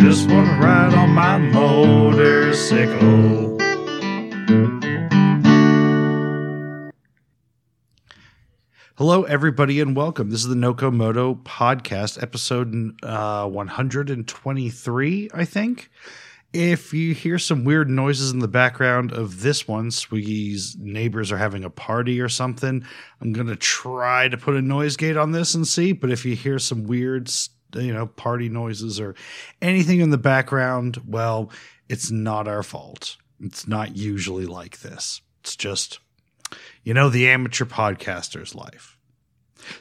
Just wanna ride on my motorcycle. Hello, everybody, and welcome. This is the Nocomoto podcast, episode uh, 123, I think. If you hear some weird noises in the background of this one, Swiggy's neighbors are having a party or something. I'm going to try to put a noise gate on this and see. But if you hear some weird, you know, party noises or anything in the background, well, it's not our fault. It's not usually like this. It's just, you know, the amateur podcaster's life.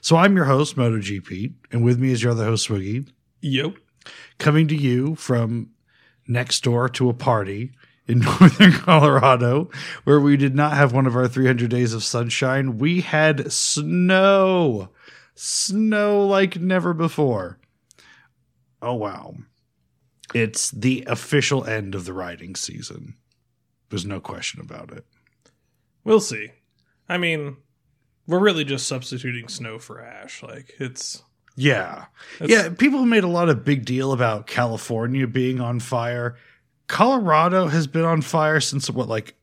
So I'm your host, MotoGP, and with me is your other host, Swiggy. Yep. Coming to you from next door to a party in northern Colorado where we did not have one of our 300 days of sunshine. We had snow, snow like never before. Oh, wow. It's the official end of the riding season. There's no question about it. We'll see. I mean, we're really just substituting snow for ash. Like, it's. Yeah. That's- yeah. People made a lot of big deal about California being on fire. Colorado has been on fire since what, like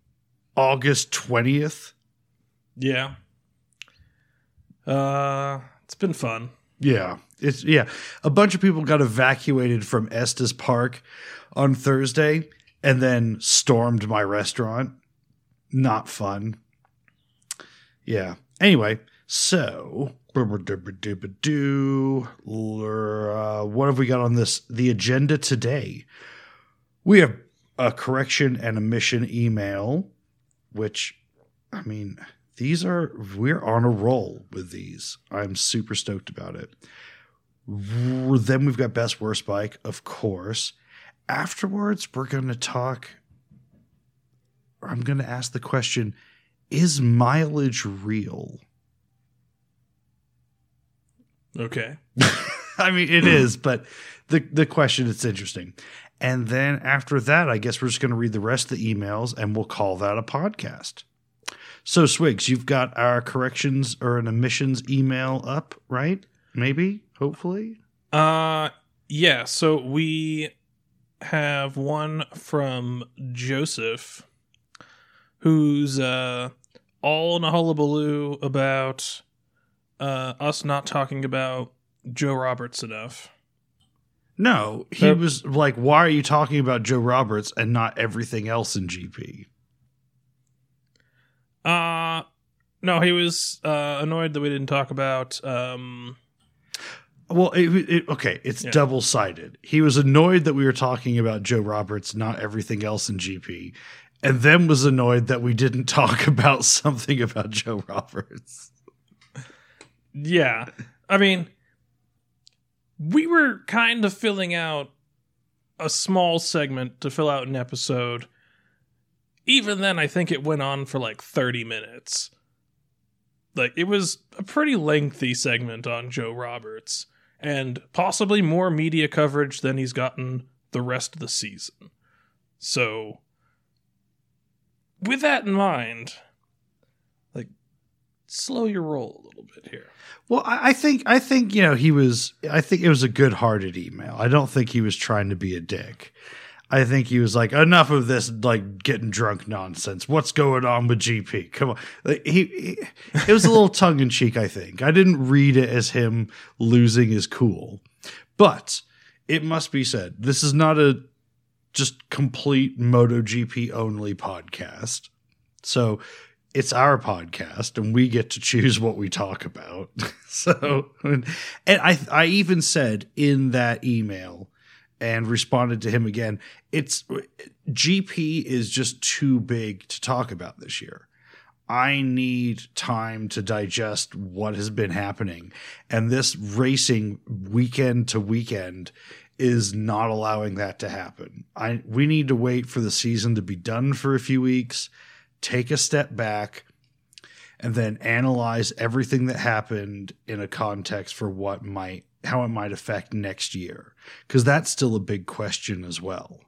August 20th? Yeah. Uh, it's been fun. Yeah. It's, yeah. A bunch of people got evacuated from Estes Park on Thursday and then stormed my restaurant. Not fun. Yeah. Anyway, so what have we got on this? The agenda today. We have a correction and a mission email, which, I mean, these are, we're on a roll with these. I'm super stoked about it. Then we've got best worst bike, of course. Afterwards, we're going to talk. I'm going to ask the question Is mileage real? Okay. I mean, it is, but the the question it's interesting. And then after that, I guess we're just going to read the rest of the emails, and we'll call that a podcast. So, Swigs, you've got our corrections or an emissions email up, right? Maybe, hopefully. Uh, yeah. So we have one from Joseph, who's uh all in a hullabaloo about uh us not talking about Joe Roberts enough. No, he was like, "Why are you talking about Joe Roberts and not everything else in GP?" Uh no, he was uh annoyed that we didn't talk about um Well, it, it, okay, it's Yeah. double sided. He was annoyed that we were talking about Joe Roberts, not everything else in GP, and then was annoyed that we didn't talk about something about Joe Roberts. Yeah. I mean, we were kind of filling out a small segment to fill out an episode. Even then, I think it went on for like 30 minutes. Like, it was a pretty lengthy segment on Joe Roberts, and possibly more media coverage than he's gotten the rest of the season. So, with that in mind, like, slow your roll a little bit here. Well, I, think I think you know he was. I think it was a good hearted email. I don't think he was trying to be a dick. I think he was like, enough of this like getting drunk nonsense. What's going on with GP? Come on, like, he, he. It was a little tongue in cheek. I think I didn't read it as him losing his cool, but it must be said this is not a just complete MotoGP only podcast. So it's our podcast and we get to choose what we talk about. so, and I, I even said in that email and responded to him again, it's GP is just too big to talk about this year. I need time to digest what has been happening. And this racing weekend to weekend is not allowing that to happen. I we need to wait for the season to be done for a few weeks, take a step back, and then analyze everything that happened in a context for what might how it might affect next year because that's still a big question as well.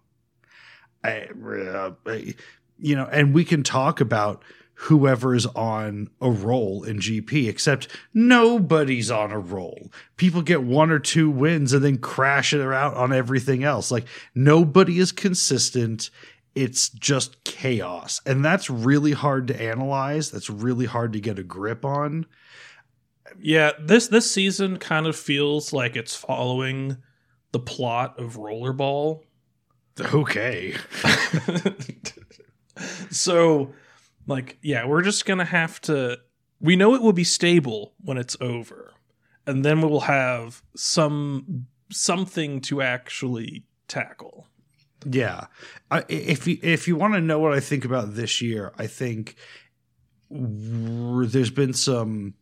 I, uh, I- you know, and we can talk about whoever's on a roll in GP, except nobody's on a roll. People get one or two wins and then crash it out on everything else. Like nobody is consistent. It's just chaos. And that's really hard to analyze. That's really hard to get a grip on. Yeah, this this season kind of feels like it's following the plot of Rollerball. Okay. so, like, yeah, we're just gonna have to. We know it will be stable when it's over, and then we will have some something to actually tackle. Yeah, I, if you if you want to know what I think about this year, I think there's been some.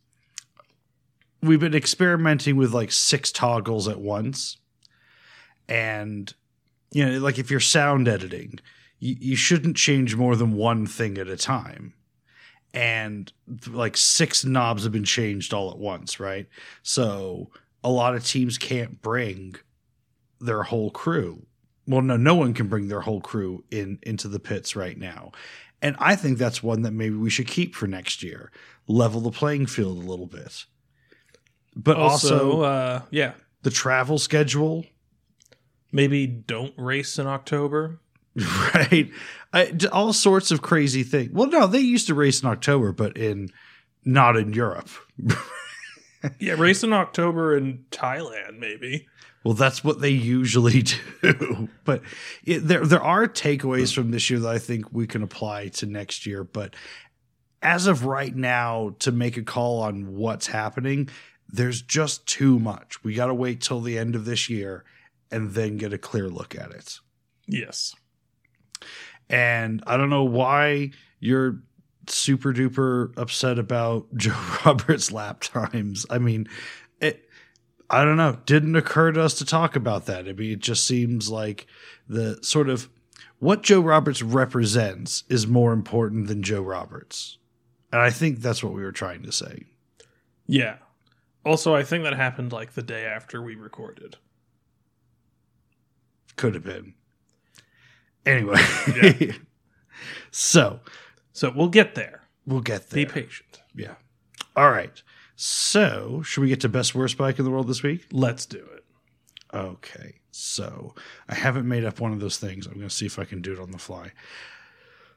We've been experimenting with like six toggles at once, and you know, like if you're sound editing, you, you shouldn't change more than one thing at a time. And like six knobs have been changed all at once, right? So a lot of teams can't bring their whole crew. Well, no, no one can bring their whole crew in into the pits right now. And I think that's one that maybe we should keep for next year. Level the playing field a little bit. But also, Also, uh, yeah, the travel schedule maybe don't race in October. right? I, all sorts of crazy things. Well, no, they used to race in October, but in not in Europe. Yeah, race in October in Thailand, maybe. Well, that's what they usually do. but it, there there are takeaways from this year that I think we can apply to next year. But as of right now, to make a call on what's happening, there's just too much. We got to wait till the end of this year and then get a clear look at it. Yes. And I don't know why you're super duper upset about Joe Roberts' lap times. I mean, it, I don't know. Didn't occur to us to talk about that. I mean, it just seems like the sort of what Joe Roberts represents is more important than Joe Roberts. And I think that's what we were trying to say. Yeah. Also, I think that happened like the day after we recorded. Could have been. Anyway. Yeah. so So we'll get there. we'll get there. Be patient. Yeah. All right. So, should we get to best worst bike in the world this week? Let's do it. Okay. So, I haven't made up one of those things. I'm going to see if I can do it on the fly.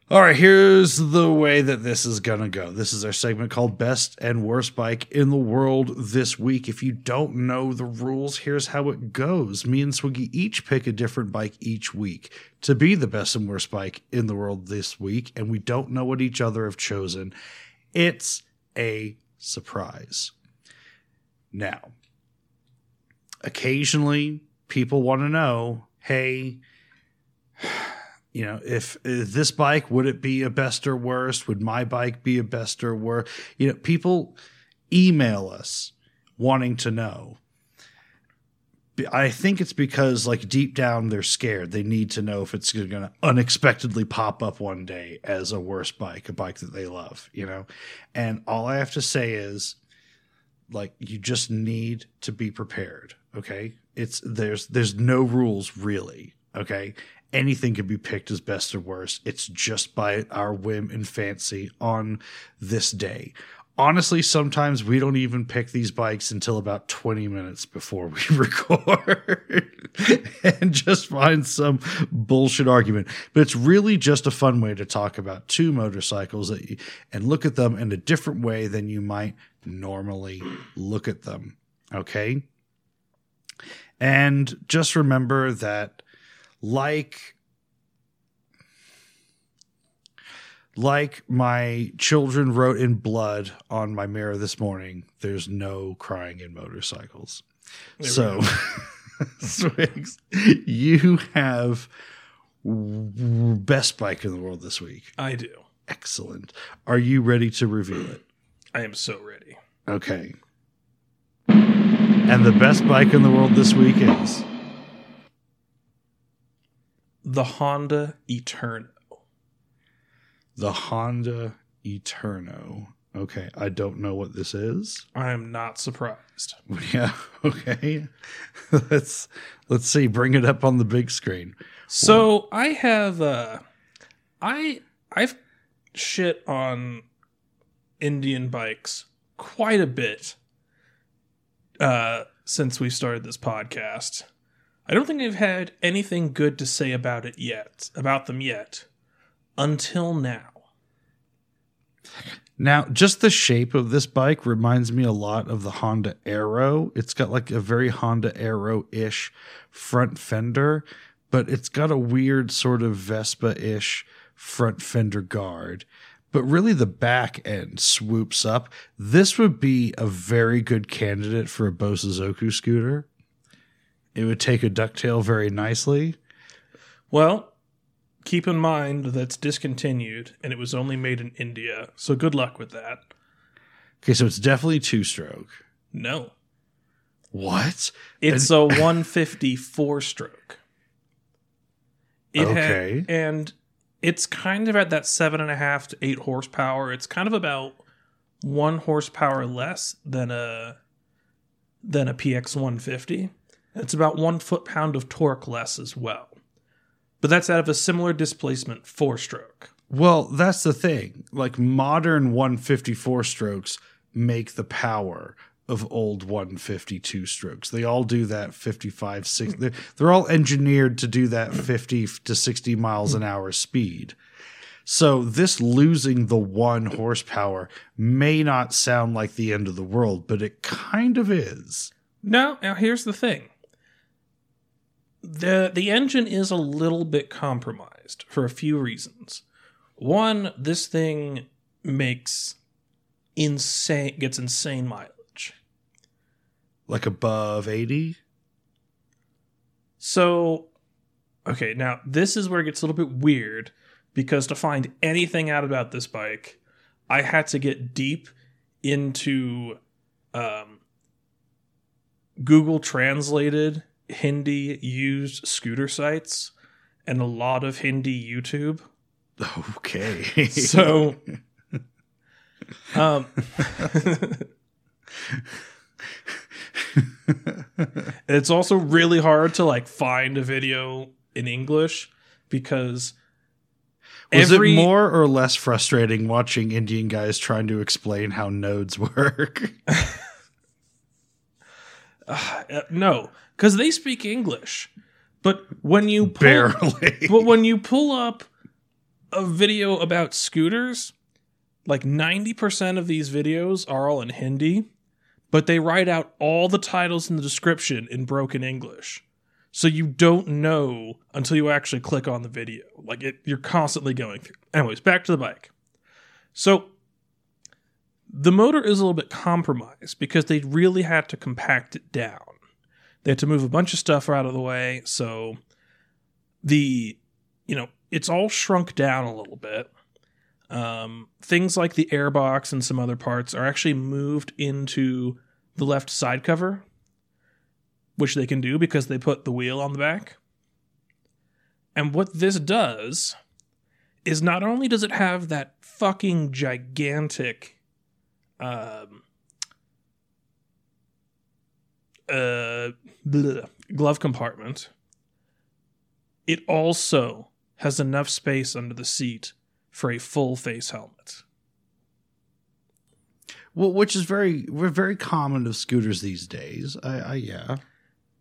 All right, here's the way that this is going to go. This is our segment called Best and Worst Bike in the World this week. If you don't know the rules, here's how it goes. Me and Swiggy each pick a different bike each week to be the best and worst bike in the world this week, and we don't know what each other have chosen. It's a surprise. Now, occasionally people want to know hey, you know, if, if this bike would it be a best or worst? Would my bike be a best or worst? You know, people email us wanting to know. I think it's because, like, deep down, they're scared. They need to know if it's going to unexpectedly pop up one day as a worse bike, a bike that they love, you know? And all I have to say is, like, you just need to be prepared, okay? It's there's there's no rules really, okay? Anything can be picked as best or worst. It's just by our whim and fancy on this day honestly, sometimes we don't even pick these bikes until about 20 minutes before we record and just find some bullshit argument. But it's really just a fun way to talk about two motorcycles you, and look at them in a different way than you might normally look at them. Okay. And just remember that, like like my children wrote in blood on my mirror this morning, there's no crying in motorcycles. There so, Swigs, you have best bike in the world this week. I do. Excellent. Are you ready to reveal it? I am so ready. Okay. And the best bike in the world this week is The Honda Eterno. the Honda Eterno. Okay, I don't know what this is. I am not surprised. Yeah. Okay. let's let's see. Bring it up on the big screen. So I have uh I I've shit on Indian bikes quite a bit uh, since we started this podcast. I don't think I've had anything good to say about it yet, about them yet, until now. Now, just the shape of this bike reminds me a lot of the Honda Aero. It's got like a very Honda Aero ish front fender, but it's got a weird sort of Vespa ish front fender guard. But really, the back end swoops up. This would be a very good candidate for a Bosozoku scooter. It would take a ducktail very nicely. Well, keep in mind that's discontinued and it was only made in India. So good luck with that. Okay, so it's definitely two stroke. No, What? it's a 154 stroke. It Okay. and it's kind of at that seven and a half to eight horsepower. It's kind of about one horsepower less than a than a PX 150. It's about one foot pound of torque less as well. But that's out of a similar displacement four stroke. Well, that's the thing. Like modern 154 strokes make the power of old 152 strokes. They all do that 55, 60. They're, they're all engineered to do that 50 to 60 miles an hour speed. So this losing the one horsepower may not sound like the end of the world, but it kind of is. Now, now here's the thing. The the engine is a little bit compromised for a few reasons. One, this thing makes insane gets insane mileage. Like above 80. So okay, now this is where it gets a little bit weird because to find anything out about this bike, I had to get deep into um, Google translated Hindi used scooter sites and a lot of Hindi YouTube. Okay. So um it's also really hard to like find a video in English because Was every it more or less frustrating watching Indian guys trying to explain how nodes work? Uh, no because they speak English, but when you pull, Barely. but when you pull up a video about scooters, like ninety percent of these videos are all in Hindi, but they write out all the titles in the description in broken English. So you don't know until you actually click on the video. Like it you're constantly going through. Anyways, back to the bike. So the motor is a little bit compromised because they really had to compact it down. They had to move a bunch of stuff out of the way, so the you know, it's all shrunk down a little bit. Um, things like the airbox and some other parts are actually moved into the left side cover, which they can do because they put the wheel on the back. And what this does is not only does it have that fucking gigantic um, uh, bleh, glove compartment, it also has enough space under the seat for a full face helmet. well, which is very very common of scooters these days. I, I yeah.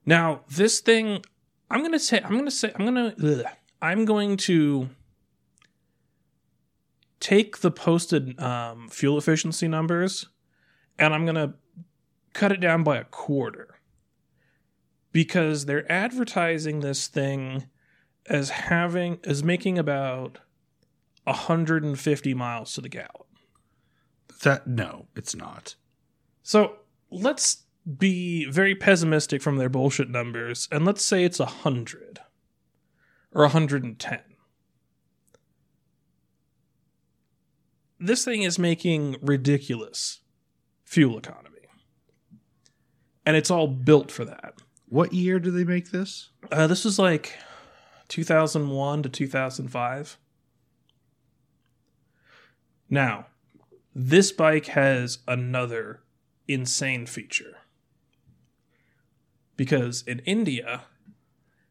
Now, this thing, I'm gonna say, I'm gonna say, I'm gonna, ugh, I'm going to take the posted um, fuel efficiency numbers, and I'm gonna cut it down by a quarter because they're advertising this thing as having as making about 150 miles to the gallon. That no, it's not. So let's be very pessimistic from their bullshit numbers, and let's say it's a hundred or a hundred and ten. This thing is making ridiculous fuel economy, and it's all built for that. What year do they make this? Uh, this was like 2001 to 2005. Now, this bike has another insane feature. Because in India,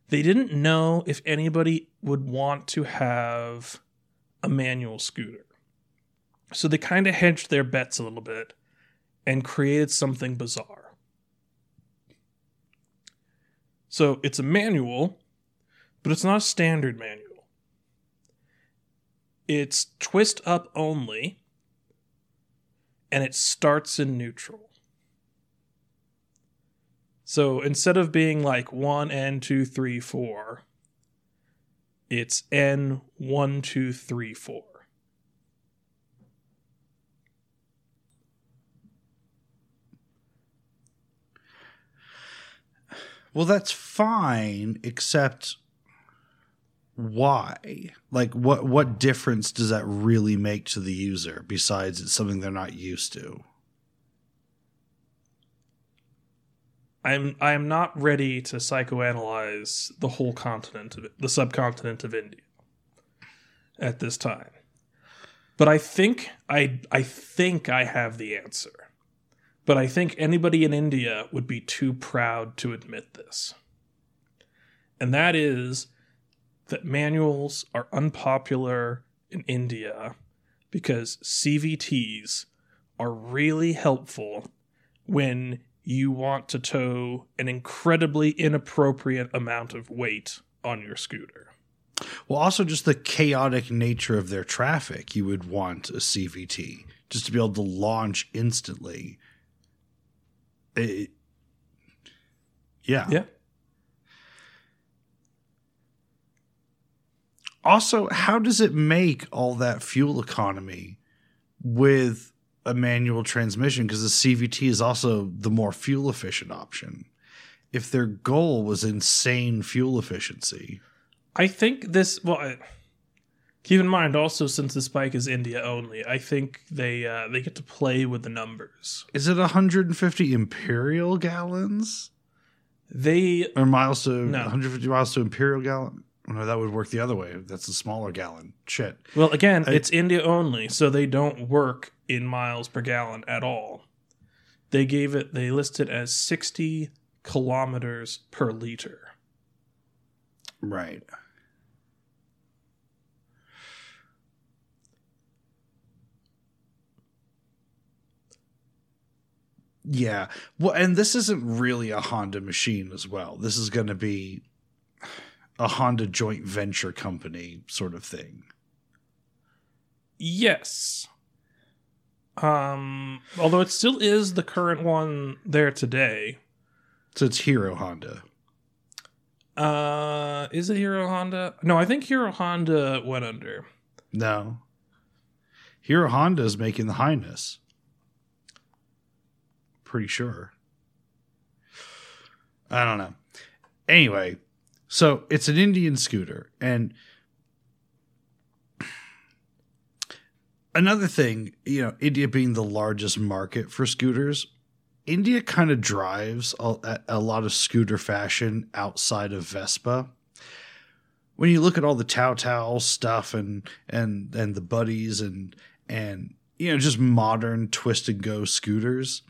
they didn't know if anybody would want to have a manual scooter. So they kind of hedged their bets a little bit and created something bizarre. So it's a manual, but it's not a standard manual. It's twist up only, and it starts in neutral. So instead of being like 1, N, 2, 3, 4, it's N, 1, 2, 3, 4. Well, that's fine, except why? Like what what difference does that really make to the user besides it's something they're not used to? I'm I am not ready to psychoanalyze the whole continent of the subcontinent of India at this time. But I think I I think I have the answer. But I think anybody in India would be too proud to admit this. And that is that manuals are unpopular in India because CVTs are really helpful when you want to tow an incredibly inappropriate amount of weight on your scooter. Well, also just the chaotic nature of their traffic, you would want a CVT just to be able to launch instantly. It, yeah. Yeah. Also, how does it make all that fuel economy with a manual transmission? Because the CVT is also the more fuel efficient option. If their goal was insane fuel efficiency, I think this. Well, I- keep in mind also since this bike is India only, I think they uh, they get to play with the numbers. is it 150 imperial gallons They or miles to No. 150 miles to imperial gallon? No, that would work the other way. That's a smaller gallon. Shit. well again, I- it's India only, so they don't work in miles per gallon at all. They gave it. They list it as sixty kilometers per liter. Right. Yeah. Well, and this isn't really a Honda machine as well. This is going to be a Honda joint venture company sort of thing. Yes. Um, although it still is the current one there today. So it's Hero Honda. Uh, is it Hero Honda? No, I think Hero Honda went under. No. Hero Honda is making the Highness. Pretty sure. I don't know. Anyway, so it's an Indian scooter. And another thing, you know, India being the largest market for scooters, India kind of drives a, a lot of scooter fashion outside of Vespa when you look at all the Tao Tao stuff and and and the buddies and and you know just modern twist and go scooters,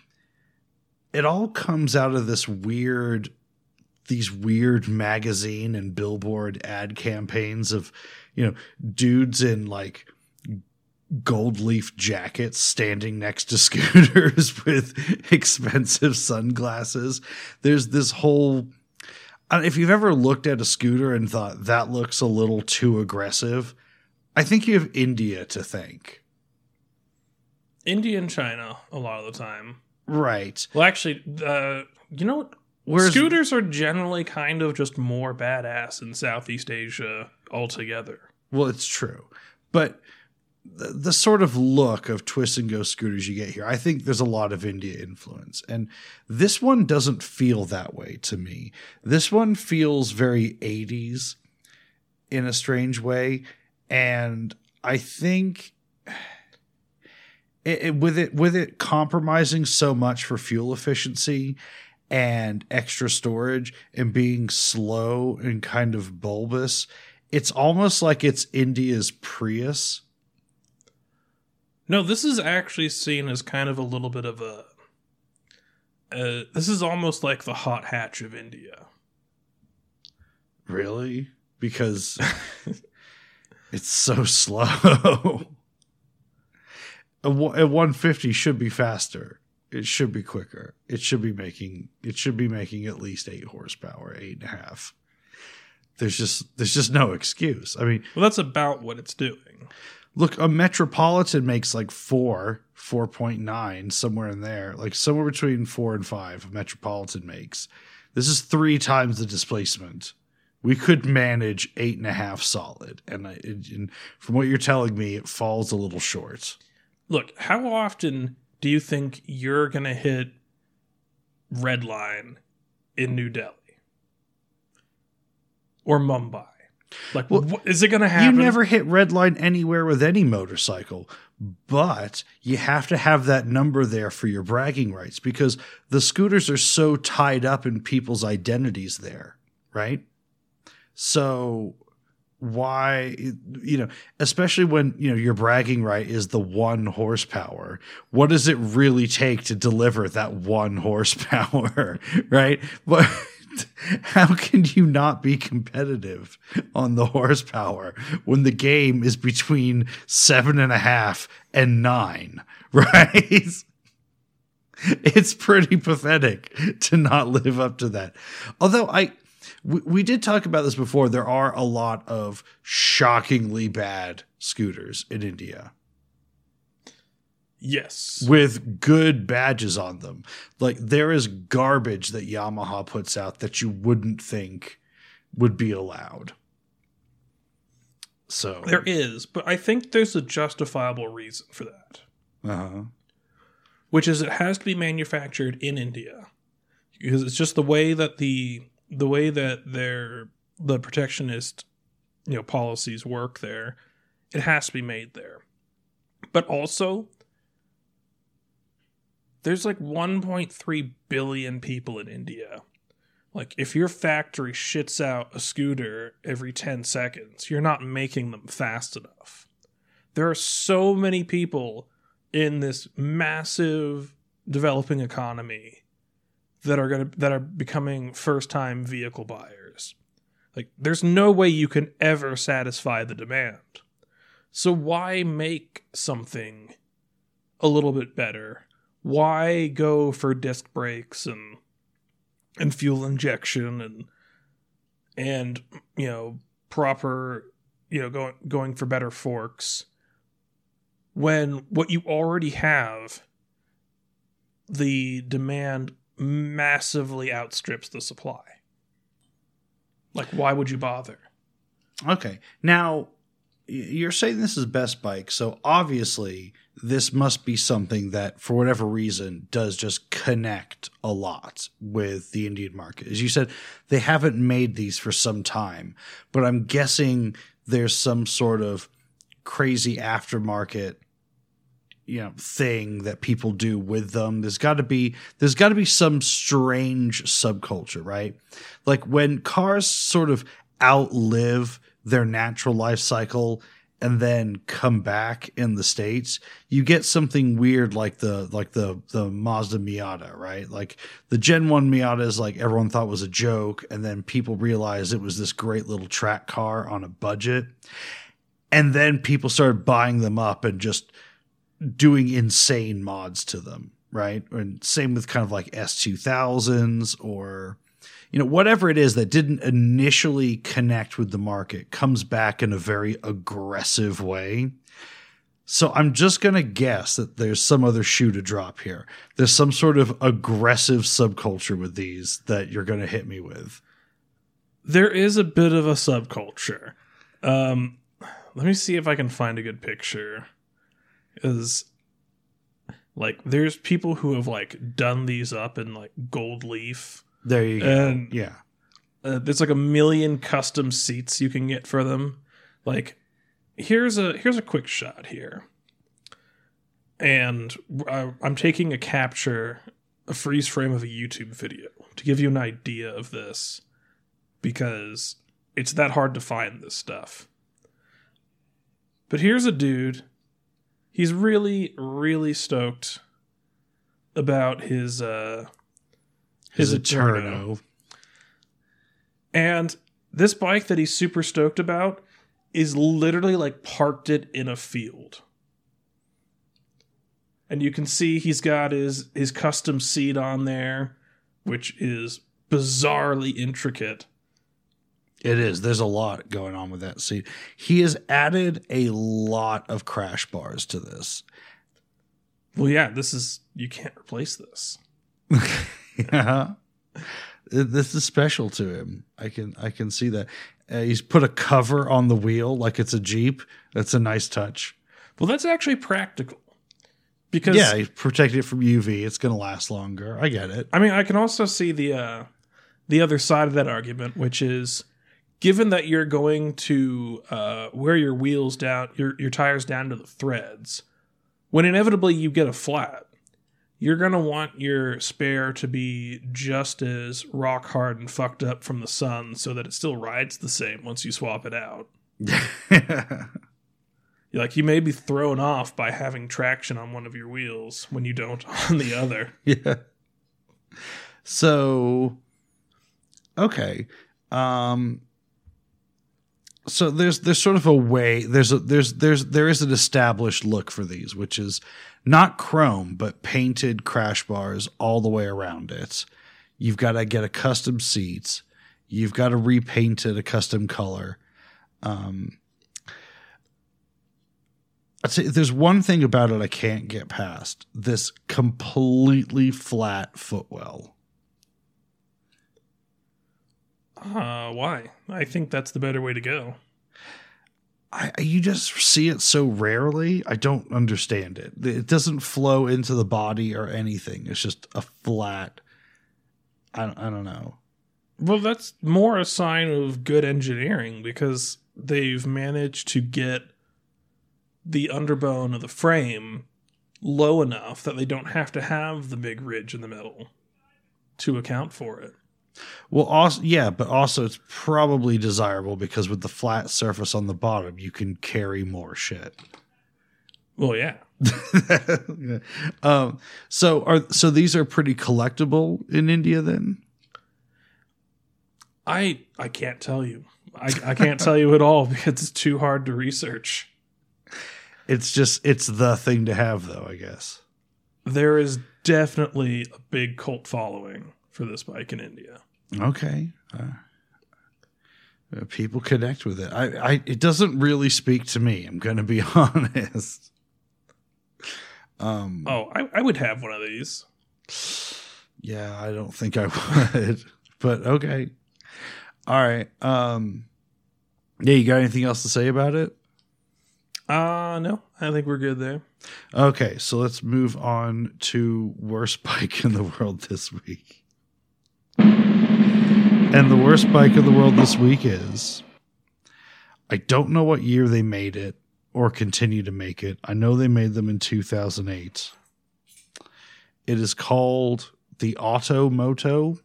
it all comes out of this weird these weird magazine and billboard ad campaigns of you know dudes in like gold leaf jackets standing next to scooters with expensive sunglasses there's this whole if you've ever looked at a scooter and thought that looks a little too aggressive, I think you have India to thank. India and China a lot of the time. Right. Well, actually, uh, you know what? Whereas Scooters are generally kind of just more badass in Southeast Asia altogether. well, it's true. But the, the sort of look of twist and go scooters you get here, I think there's a lot of India influence. And this one doesn't feel that way to me. This one feels very 80s in a strange way. And I think it, it- with it with it compromising so much for fuel efficiency and extra storage and being slow and kind of bulbous, it's almost like it's India's Prius. No, this is actually seen as kind of a little bit of a. Uh, this is almost like the hot hatch of India. Really? Because it's so slow. A, one- a 150 should be faster. It should be quicker. It should be making it should be making at least eight horsepower, eight and a half. There's just there's just no excuse. I mean, Well, that's about what it's doing. look, a Metropolitan makes like four, four point nine, somewhere in there, like somewhere between four and five. A Metropolitan makes. This is three times the displacement. We could manage eight and a half solid, and, I, and from what you're telling me, it falls a little short. Look, how often do you think you're going to hit red line in New Delhi or Mumbai? Like, Well, wh- is it going to happen? You never hit red line anywhere with any motorcycle, but you have to have that number there for your bragging rights because the scooters are so tied up in people's identities there, right? So why you know especially when you know your bragging right is the one horsepower. What does it really take to deliver that one horsepower right? But how can you not be competitive on the horsepower when the game is between seven and a half and nine right? It's pretty pathetic to not live up to that. Although i we, we did talk about this before. There are a lot of shockingly bad scooters in India yes. with good badges on them. Like there is garbage that Yamaha puts out that you wouldn't think would be allowed. So There is, but I think there's a justifiable reason for that, uh-huh. which is it has to be manufactured in India because it's just the way that the the way that their the protectionist you know policies work there. It has to be made there, but also there's like 1.3 billion people in India. Like if your factory shits out a scooter every 10 seconds, you're not making them fast enough. There are so many people in this massive developing economy that are going to that are becoming first-time vehicle buyers. Like there's no way you can ever satisfy the demand. So why make something a little bit better? Why go for disc brakes and and fuel injection and and you know proper you know going going for better forks when what you already have the demand massively outstrips the supply like why would you bother Okay. Now, you're saying this is best bike, so obviously this must be something that, for whatever reason, does just connect a lot with the Indian market. As you said, they haven't made these for some time, but I'm guessing there's some sort of crazy aftermarket you know thing that people do with them. There's got to be there's got to be some strange subculture right? Like when cars sort of outlive their natural life cycle and then come back in the states you get something weird like the like the the Mazda Miata right? Like the Gen 1 Miata is like everyone thought was a joke and then people realized it was this great little track car on a budget. And then people started buying them up and just doing insane mods to them, right? And same with kind of like S2000s or you know whatever it is that didn't initially connect with the market comes back in a very aggressive way. So I'm just going to guess that there's some other shoe to drop here. There's some sort of aggressive subculture with these that you're going to hit me with. there is a bit of a subculture um let me see if i can find a good picture is like there's people who have like done these up in like gold leaf There you go. and yeah. uh, there's like a million custom seats you can get for them like here's a here's a quick shot here and I, i'm taking a capture a freeze frame of a youtube video to give you an idea of this because it's that hard to find this stuff but here's a dude he's really really stoked about his uh His his Eterno. Eterno. And this bike that he's super stoked about is literally like parked it in a field. and you can see he's got his his custom seat on there, which is bizarrely intricate. It is. There's a lot going on with that seat. He has added a lot of crash bars to this. Well, yeah, this is you can't replace this. yeah. This is special to him. I can I can see that. Uh, he's put a cover on the wheel like it's a Jeep. That's a nice touch. Well, that's actually practical. Because Yeah, he's protected it from UV. It's going to last longer. I get it. I mean, I can also see the uh, the other side of that argument, which is given that you're going to uh, wear your wheels down, your your tires down to the threads, when inevitably you get a flat, you're gonna want your spare to be just as rock hard and fucked up from the sun, so that it still rides the same once you swap it out. Like you may be thrown off by having traction on one of your wheels when you don't on the other. yeah. So okay. Um so there's there's sort of a way there's a there's there's there is an established look for these which is not chrome but painted crash bars all the way around it. You've got to get a custom seats. You've got to repaint it a custom color. Um I'd say there's one thing about it I can't get past. This completely flat footwell. Uh, why? I think that's the better way to go. I, you just see it so rarely. I don't understand it. It doesn't flow into the body or anything. It's just a flat. I don't, I don't know. Well, that's more a sign of good engineering because they've managed to get the underbone of the frame low enough that they don't have to have the big ridge in the middle to account for it. Well, also yeah, but also it's probably desirable because with the flat surface on the bottom, you can carry more shit. Well, yeah. um, so are so these are pretty collectible in India then? I I can't tell you. I, I can't tell you at all because it's too hard to research. It's just it's the thing to have though, I guess. There is definitely a big cult following for this bike in India. Okay. Uh, uh people connect with it. I, I it doesn't really speak to me. I'm going to be honest. Um, oh, I, I would have one of these. Yeah, I don't think I would, but okay. All right. Um, yeah, you got anything else to say about it? Uh no, I think we're good there. Okay, so let's move on to worst bike in the world this week. And the worst bike of the world this week is I don't know what year they made it or continue to make it. I know they made them in 2008. It is called the Auto Moto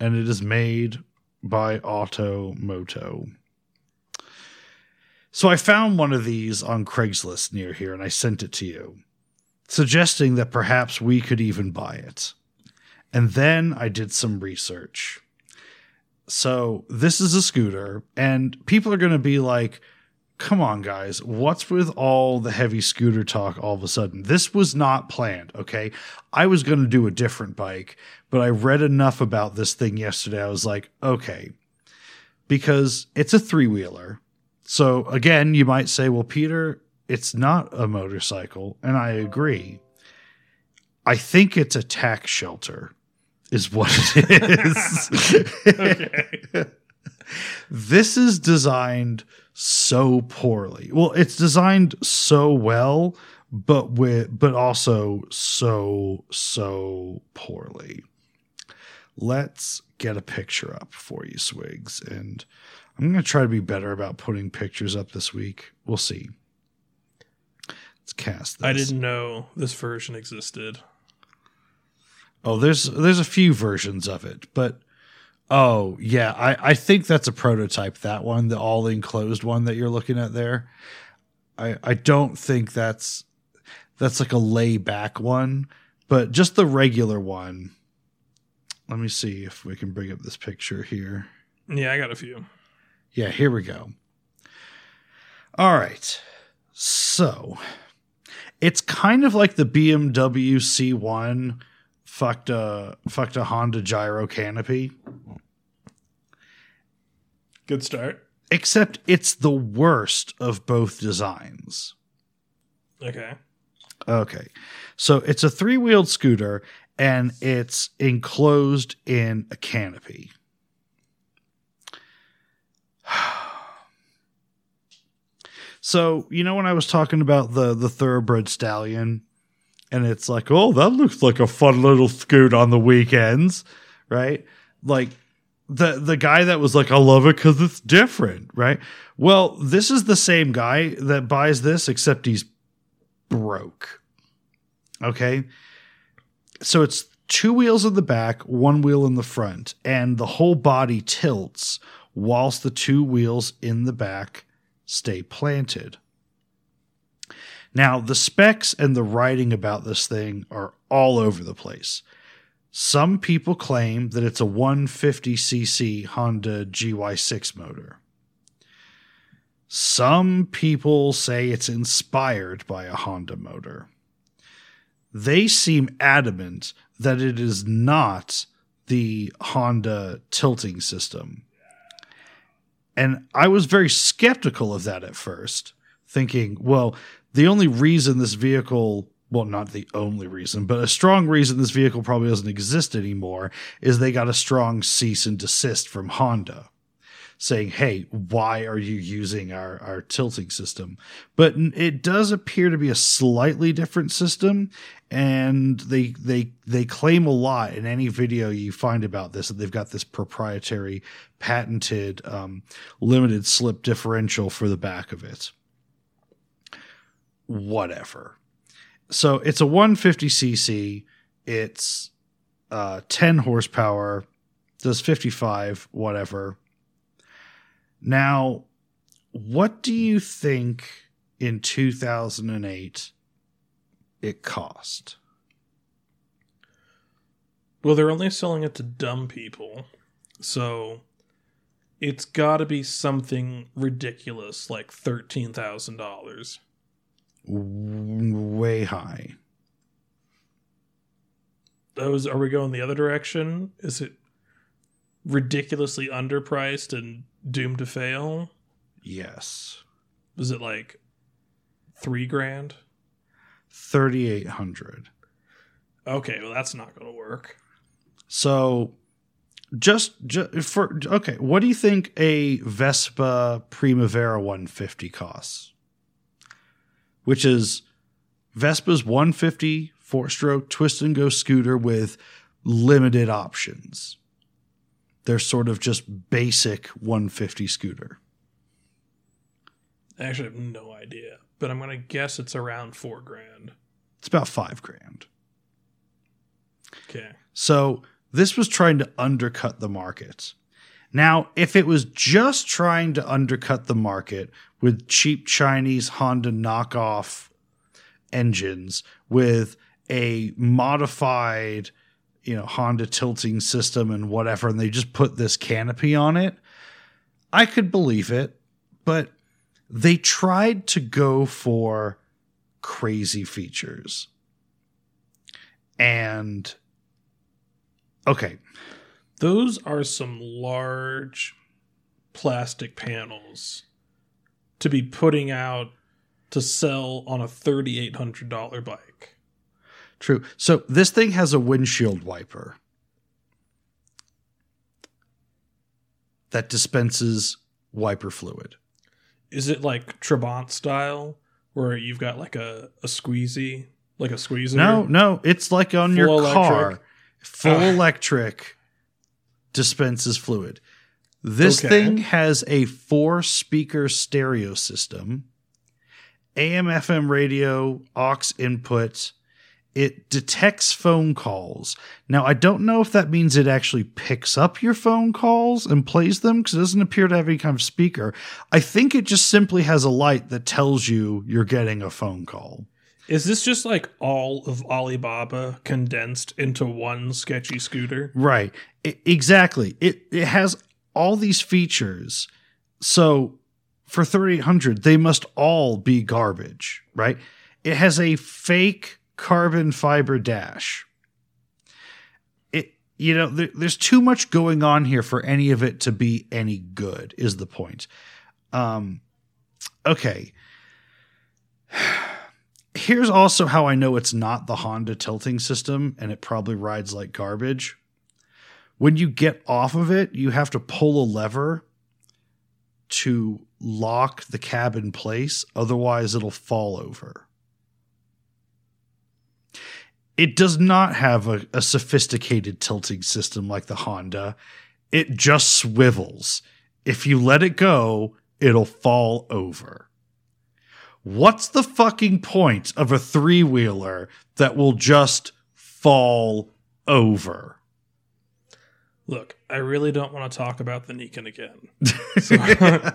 and it is made by Auto Moto. So I found one of these on Craigslist near here and I sent it to you, suggesting that perhaps we could even buy it. And then I did some research. So this is a scooter, and people are going to be like, come on, guys, what's with all the heavy scooter talk all of a sudden? This was not planned, okay? I was going to do a different bike, but I read enough about this thing yesterday. I was like, okay, because it's a three wheeler. So again, you might say, well, Peter, it's not a motorcycle. And I agree. I think it's a tax shelter is what it is. this is designed so poorly. Well, it's designed so well, but with but also so so poorly. Let's get a picture up for you, Swigs, and I'm going to try to be better about putting pictures up this week. We'll see. Let's cast this. I didn't know this version existed. Oh, there's there's a few versions of it, but oh yeah, I I think that's a prototype. That one, the all enclosed one that you're looking at there. I I don't think that's that's like a layback one, but just the regular one. Let me see if we can bring up this picture here. Yeah, I got a few. Yeah, here we go. All right. So, It's kind of like the BMW C1 fucked a fucked a Honda gyro canopy, Good start. except it's the worst of both designs. Okay. Okay. So it's a three wheeled scooter and it's enclosed in a canopy. So, you know, when I was talking about the, the thoroughbred stallion, and it's like, oh, that looks like a fun little scoot on the weekends, right? Like the the guy that was like, I love it because it's different, right? Well, this is the same guy that buys this, except he's broke. Okay. So it's two wheels in the back, one wheel in the front, and the whole body tilts whilst the two wheels in the back stay planted. Now, the specs and the writing about this thing are all over the place. Some people claim that it's a 150cc Honda GY6 motor. Some people say it's inspired by a Honda motor. They seem adamant that it is not the Honda tilting system. And I was very skeptical of that at first, thinking, well, the only reason this vehicle, well, not the only reason, but a strong reason this vehicle probably doesn't exist anymore is they got a strong cease and desist from Honda saying, hey, why are you using our, our tilting system? But it does appear to be a slightly different system. And they, they, they claim a lot in any video you find about this that they've got this proprietary patented, um, limited slip differential for the back of it. Whatever. So it's a 150cc. It's, uh, 10 horsepower, does 55, whatever now, what do you think in 2008 it cost? Well, they're only selling it to dumb people. So it's got to be something ridiculous like $13,000. Way high. Those are we going the other direction? Is it ridiculously underpriced and doomed to fail? Yes. Was it like three grand? 3800 Okay, well that's not going to work. So just, just for okay, what do you think a Vespa Primavera 150 costs? Which is Vespa's 150 four-stroke twist and go scooter with limited options. They're sort of just basic 150 scooter. I actually have no idea, but I'm going to guess it's around four grand. It's about five grand. Okay. So this was trying to undercut the market. Now, if it was just trying to undercut the market with cheap Chinese Honda knockoff engines with a modified, you know, Honda tilting system and whatever, and they just put this canopy on it, I could believe it. But they tried to go for crazy features. And okay, Those are some large plastic panels to be putting out to sell on a $3,800 bike. True. So this thing has a windshield wiper that dispenses wiper fluid. Is it like Trabant style where you've got like a, a squeezy, like a squeezer? No, no, it's like on your Full car. Full Ah. electric dispenses fluid. This Okay. thing has a four speaker stereo system, AM FM radio, aux input. It detects phone calls. Now, I don't know if that means it actually picks up your phone calls and plays them because it doesn't appear to have any kind of speaker. I think it just simply has a light that tells you you're getting a phone call. Is this just like all of Alibaba condensed into one sketchy scooter? Right. I- exactly. It it has all these features. So for 3800 they must all be garbage, right? it has a fake carbon fiber dash. It you know there, there's too much going on here for any of it to be any good. Is the point? Um, okay. Here's also how I know it's not the Honda tilting system and it probably rides like garbage. When you get off of it, you have to pull a lever to lock the cab in place, otherwise, it'll fall over. It does not have a, a, sophisticated tilting system like the Honda. It just swivels. If you let it go, it'll fall over. What's the fucking point of a three wheeler that will just fall over? Look, I really don't want to talk about the Niken again. So,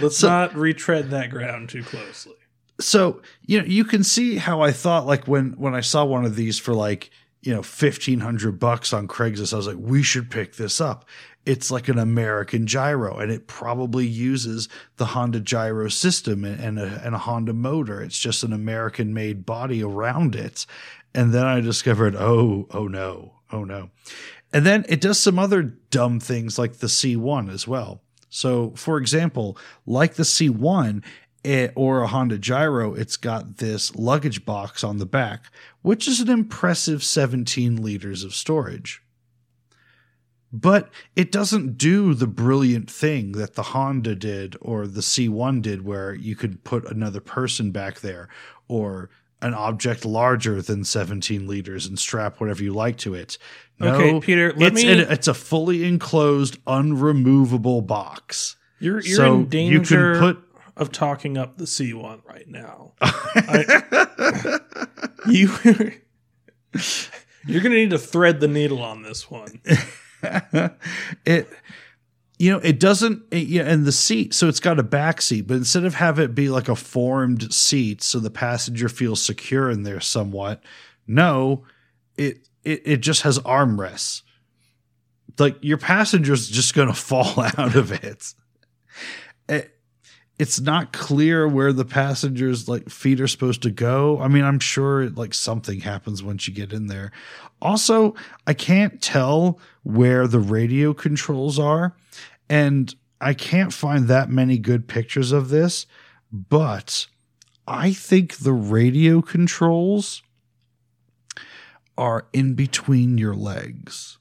let's so, not retread that ground too closely. So, you know, you can see how I thought like when when I saw one of these for like, you know, 1500 bucks on Craigslist, I was like, we should pick this up. It's like an American gyro and it probably uses the Honda gyro system and, and a, and a Honda motor. It's just an American made body around it. And then I discovered, oh, oh no, oh no. And then it does some other dumb things like the C1 as well. So, for example, like the C1 it, eh, or a Honda Gyro, it's got this luggage box on the back, which is an impressive 17 liters of storage. But it doesn't do the brilliant thing that the Honda did or the C1 did, where you could put another person back there or an object larger than 17 liters and strap whatever you like to it. No, okay, Peter, it's, me... an, it's a fully enclosed, unremovable box. You're, you're so in danger you can put, of talking up the C1 right now. I, you, you're going to need to thread the needle on this one. it you know, it doesn't, it, yeah, and the seat, so it's got a back seat, but instead of have it be like a formed seat so the passenger feels secure in there somewhat, no, it it, it just has armrests. Like your passenger's just to fall out of it. it. It's not clear where the passengers like feet are supposed to go. I mean, I'm sure like something happens once you get in there. Also, I can't tell where the radio controls are and I can't find that many good pictures of this, but I think the radio controls are in between your legs.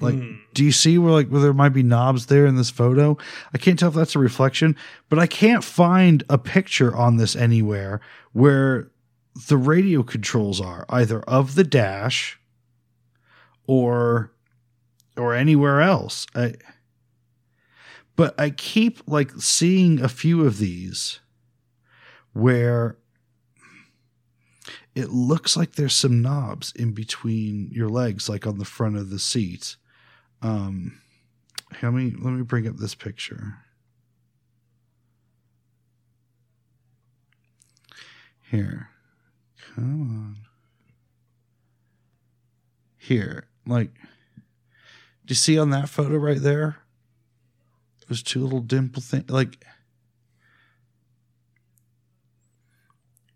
Like, hmm. do you see where like where there might be knobs there in this photo? I can't tell if that's a reflection, but I can't find a picture on this anywhere where the radio controls are either of the dash or or anywhere else. I, but I keep like seeing a few of these where it looks like there's some knobs in between your legs, like on the front of the seat. Um, let me let me bring up this picture. Here, come on. Here, like, do you see on that photo right there? Those two little dimple things. Like,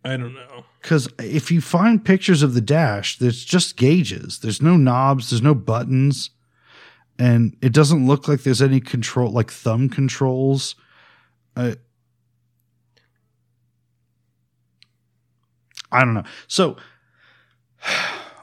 I don't know. Because if you find pictures of the dash, there's just gauges. There's no knobs. There's no buttons, and it doesn't look like there's any control, like thumb controls. I, I don't know. So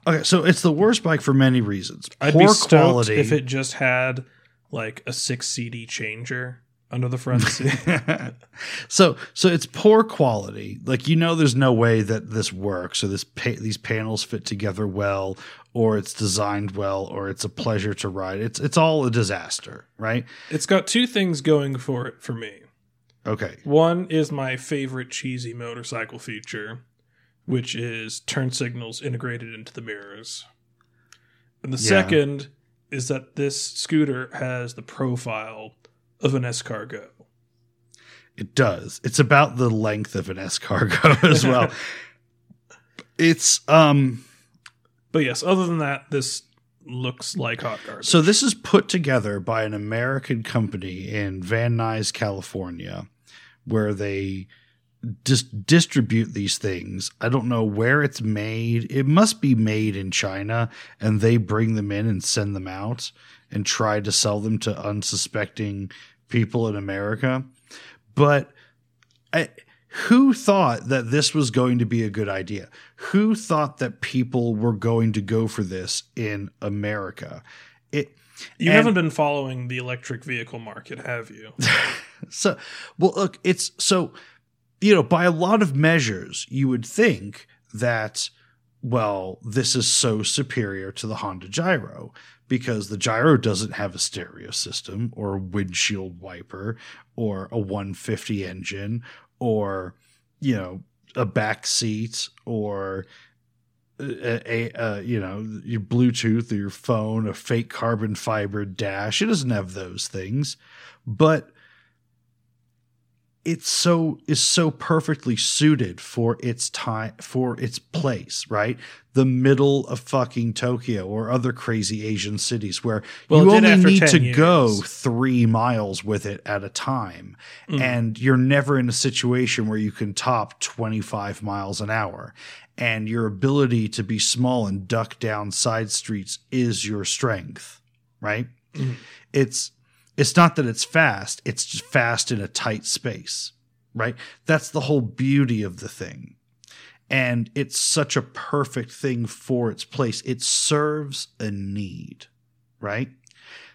Okay, so it's the worst bike for many reasons. I'd Poor be stoked quality. if it just had like a six CD changer under the front seat. so so it's poor quality. Like you know, there's no way that this works, or this pa- these panels fit together well, or it's designed well, or it's a pleasure to ride. It's it's all a disaster, right? It's got two things going for it for me. Okay. One is my favorite cheesy motorcycle feature, which is turn signals integrated into the mirrors. And the yeah. second is that this scooter has the profile of an escargot. It does. It's about the length of an escargot as well. it's um but yes, other than that, this looks like hot garbage. So this is put together by an American company in Van Nuys, California, where they just distribute these things. I don't know where it's made. It must be made in China, and they bring them in and send them out and try to sell them to unsuspecting people in America. But I, who thought that this was going to be a good idea? Who thought that people were going to go for this in America? It you and- haven't been following the electric vehicle market, have you? so well look it's so you know by a lot of measures you would think that well this is so superior to the honda gyro because the gyro doesn't have a stereo system or a windshield wiper or a 150 engine or you know a back seat or a, a, a you know your bluetooth or your phone a fake carbon fiber dash. It doesn't have those things. But it's so is so perfectly suited for its time for its place right the middle of fucking tokyo or other crazy asian cities where Well, you only need 10 to go three miles with it at a time Mm. and you're never in a situation where you can top 25 miles an hour and your ability to be small and duck down side streets is your strength right Mhm. it's it's not that it's fast it's just fast in a tight space right that's the whole beauty of the thing and it's such a perfect thing for its place it serves a need right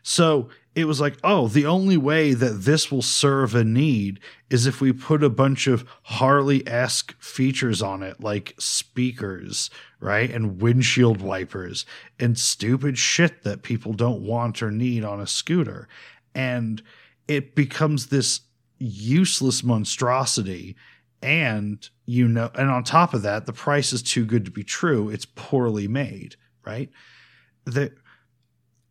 so it was like, oh, the only way that this will serve a need is if we put a bunch of Harley esque features on it, like speakers, right? And windshield wipers and stupid shit that people don't want or need on a scooter. And it becomes this useless monstrosity. And, you know, and on top of that, the price is too good to be true. It's poorly made, right? The,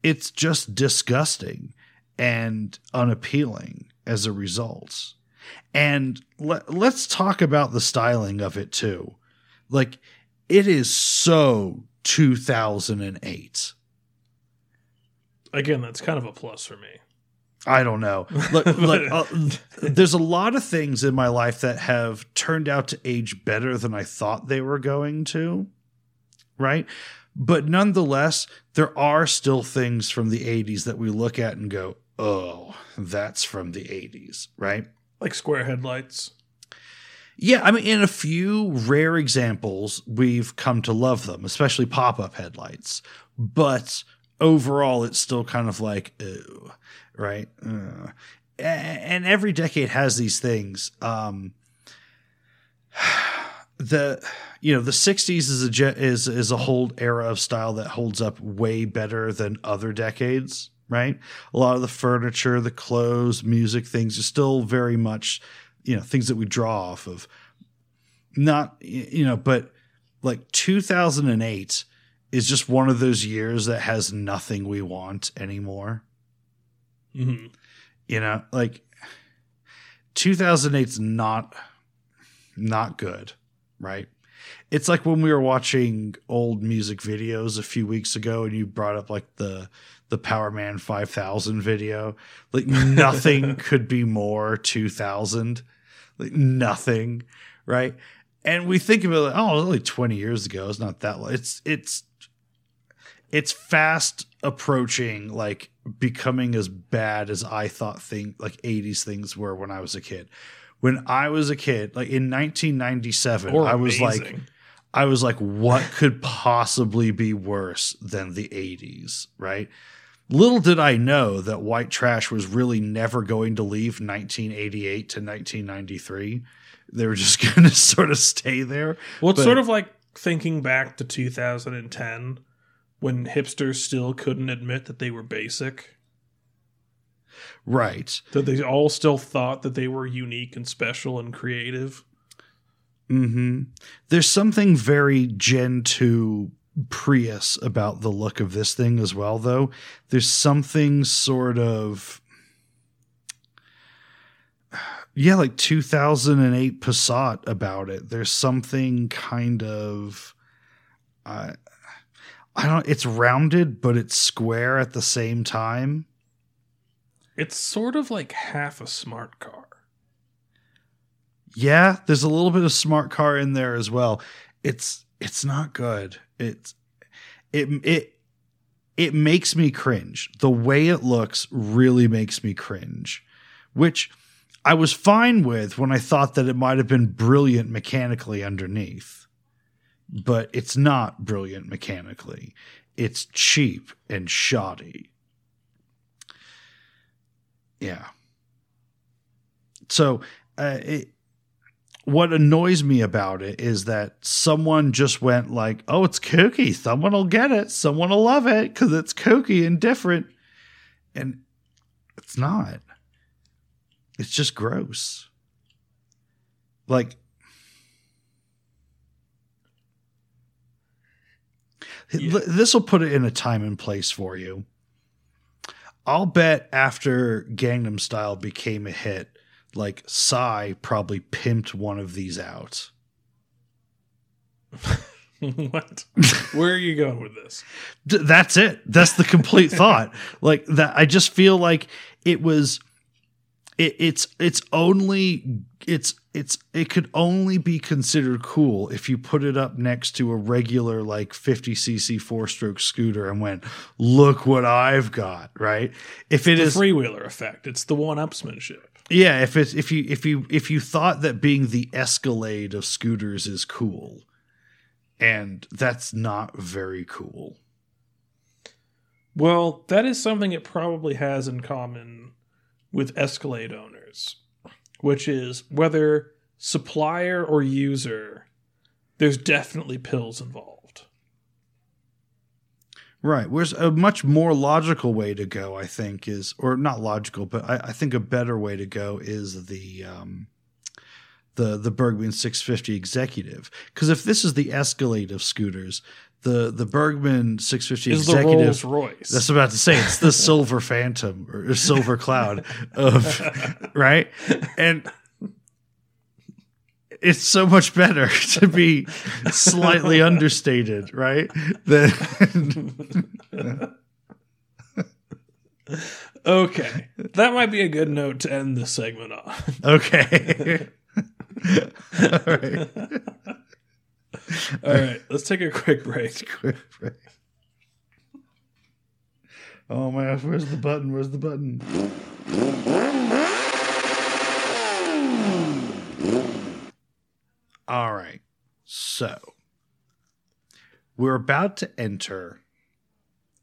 it's just disgusting and unappealing as a result. And let, let's talk about the styling of it too. Like, it is so 2008. Again, that's kind of a plus for me. I don't know. Look, like, uh, there's a lot of things in my life that have turned out to age better than I thought they were going to. Right. But nonetheless, there are still things from the 80s that we look at and go, oh, that's from the 80s. Right. Like square headlights. Yeah, I mean, in a few rare examples, we've come to love them, especially pop up headlights. But overall, it's still kind of like, ew, right? Ugh. A- And every decade has these things. Um, the you know the 60s is a is is a whole era of style that holds up way better than other decades right a lot of the furniture the clothes music things are still very much you know things that we draw off of not you know but like 2008 is just one of those years that has nothing we want anymore hmm you know like 2008's not not good right? It's like when we were watching old music videos a few weeks ago and you brought up like the the Powerman 5000 video. Like nothing could be more 2000 like nothing right? And we think of it like oh it only 20 years ago. It's not that long it's it's it's fast approaching like becoming as bad as I thought thing like 80s things were when I was a kid. When I was a kid, like in 1997, Or I was like. I was like what could possibly be worse than the 80s, right? Little did I know that white trash was really never going to leave 1988 to 1993. They were just going to sort of stay there. Well, it's But- sort of like thinking back to 2010 when hipsters still couldn't admit that they were basic, Right. that they all still thought that they were unique and special and creative. hmm There's something very Gen 2 Prius about the look of this thing as well, though. There's something sort of. Yeah, like 2008 Passat about it. There's something kind of. I I don't it's rounded but it's square at the same time. It's sort of like half a smart car. Yeah, there's a little bit of smart car in there as well. It's it's not good. It's it it it makes me cringe. The way it looks really makes me cringe, which I was fine with when I thought that it might have been brilliant mechanically underneath. But it's not brilliant mechanically. It's cheap and shoddy. Yeah. So, uh, it, what annoys me about it is that someone just went like, "Oh, it's kooky. Someone will get it. Someone will love it because it's kooky and different," and it's not. It's just gross. Like, Yeah. this will put it in a time and place for you. I'll bet after Gangnam Style became a hit, like Psy probably pimped one of these out. what? Where are you going with this? That's it. That's the complete thought. Like that I just feel like it was it, it's it's only it's it's it could only be considered cool if you put it up next to a regular like 50cc four stroke scooter and went look what i've got right if it The is freewheeler effect. It's the one-upsmanship. yeah if it's if you if you if you thought that being the escalade of scooters is cool and that's not very cool Well, that is something it probably has in common with Escalade owners, which is whether supplier or user, there's definitely pills involved. Right. Whereas a much more logical way to go, I think, is or not logical, but I, I think a better way to go is the um, the the Burgman 650 Executive. Because if this is the Escalade of scooters, the the Burgman 650 Is the Executive. Rolls Royce. That's about to say. It's the Silver Phantom or Silver Cloud of right, and it's so much better to be slightly understated, right? Than okay, that might be a good note to end this segment on. okay. All right. All right, let's take a quick break. Quick break. Oh my gosh, where's the button? Where's the button? All right. So we're about to enter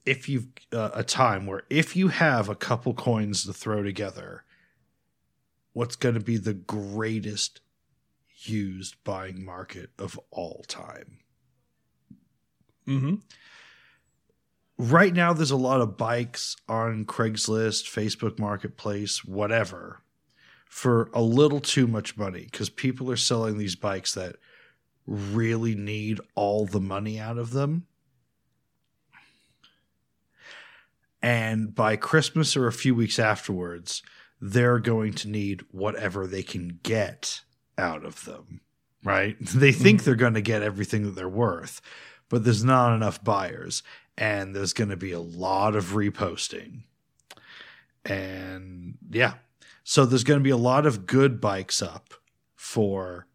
if you've uh, a time where if you have a couple coins to throw together, what's going to be the greatest used buying market of all time? Mm-hmm. right now there's a lot of bikes on Craigslist, Facebook Marketplace, whatever for a little too much money because people are selling these bikes that really need all the money out of them. And by Christmas or a few weeks afterwards, they're going to need whatever they can get out of them, right? They think they're going to get everything that they're worth, but there's not enough buyers and there's going to be a lot of reposting. And yeah, so there's going to be a lot of good bikes up for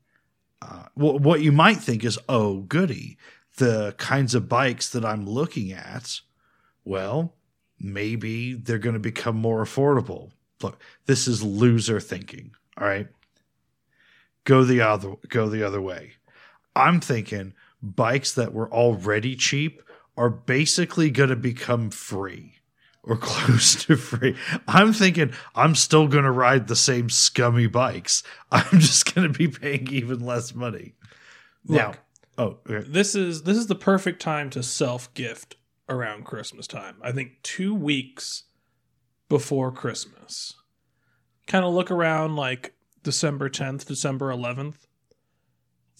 uh, wh- what you might think is, oh, goody, the kinds of bikes that I'm looking at. Well, maybe they're going to become more affordable. Look, this is loser thinking. All right, go the other go the other way. I'm thinking bikes that were already cheap are basically going to become free or close to free. I'm thinking I'm still going to ride the same scummy bikes. I'm just going to be paying even less money. now, oh, okay. This is this is the perfect time to self gift around Christmas time. I think two weeks before Christmas. Kind of look around like December 10th, December 11th.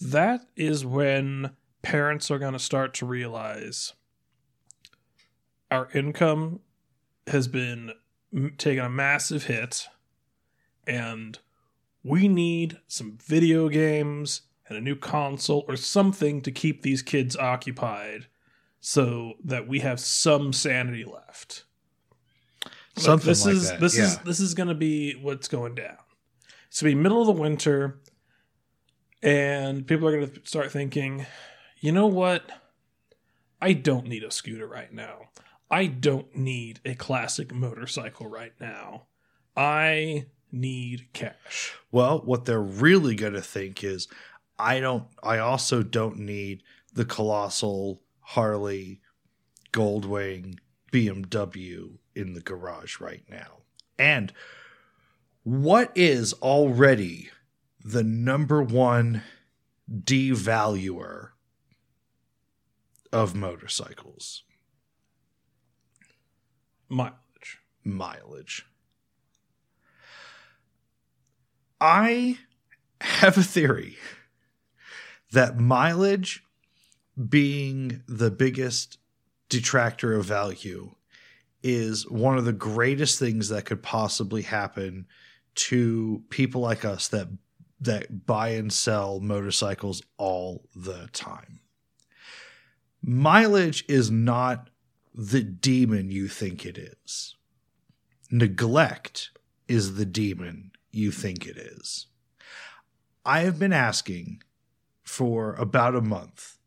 That is when parents are going to start to realize our income has been taking a massive hit and we need some video games and a new console or something to keep these kids occupied so that we have some sanity left. Like, Something this like is that. this yeah. is this is going to be what's going down. It's to be middle of the winter, and people are going to start thinking, you know what? I don't need a scooter right now. I don't need a classic motorcycle right now. I need cash. Well, what they're really going to think is I don't I also don't need the colossal Harley Goldwing BMW in the garage right now. And what is already the number one devaluer of motorcycles? Mileage. mileage. I have a theory that mileage being the biggest detractor of value is one of the greatest things that could possibly happen to people like us that that buy and sell motorcycles all the time. Mileage is not the demon you think it is. Neglect is the demon you think it is. I have been asking for about a month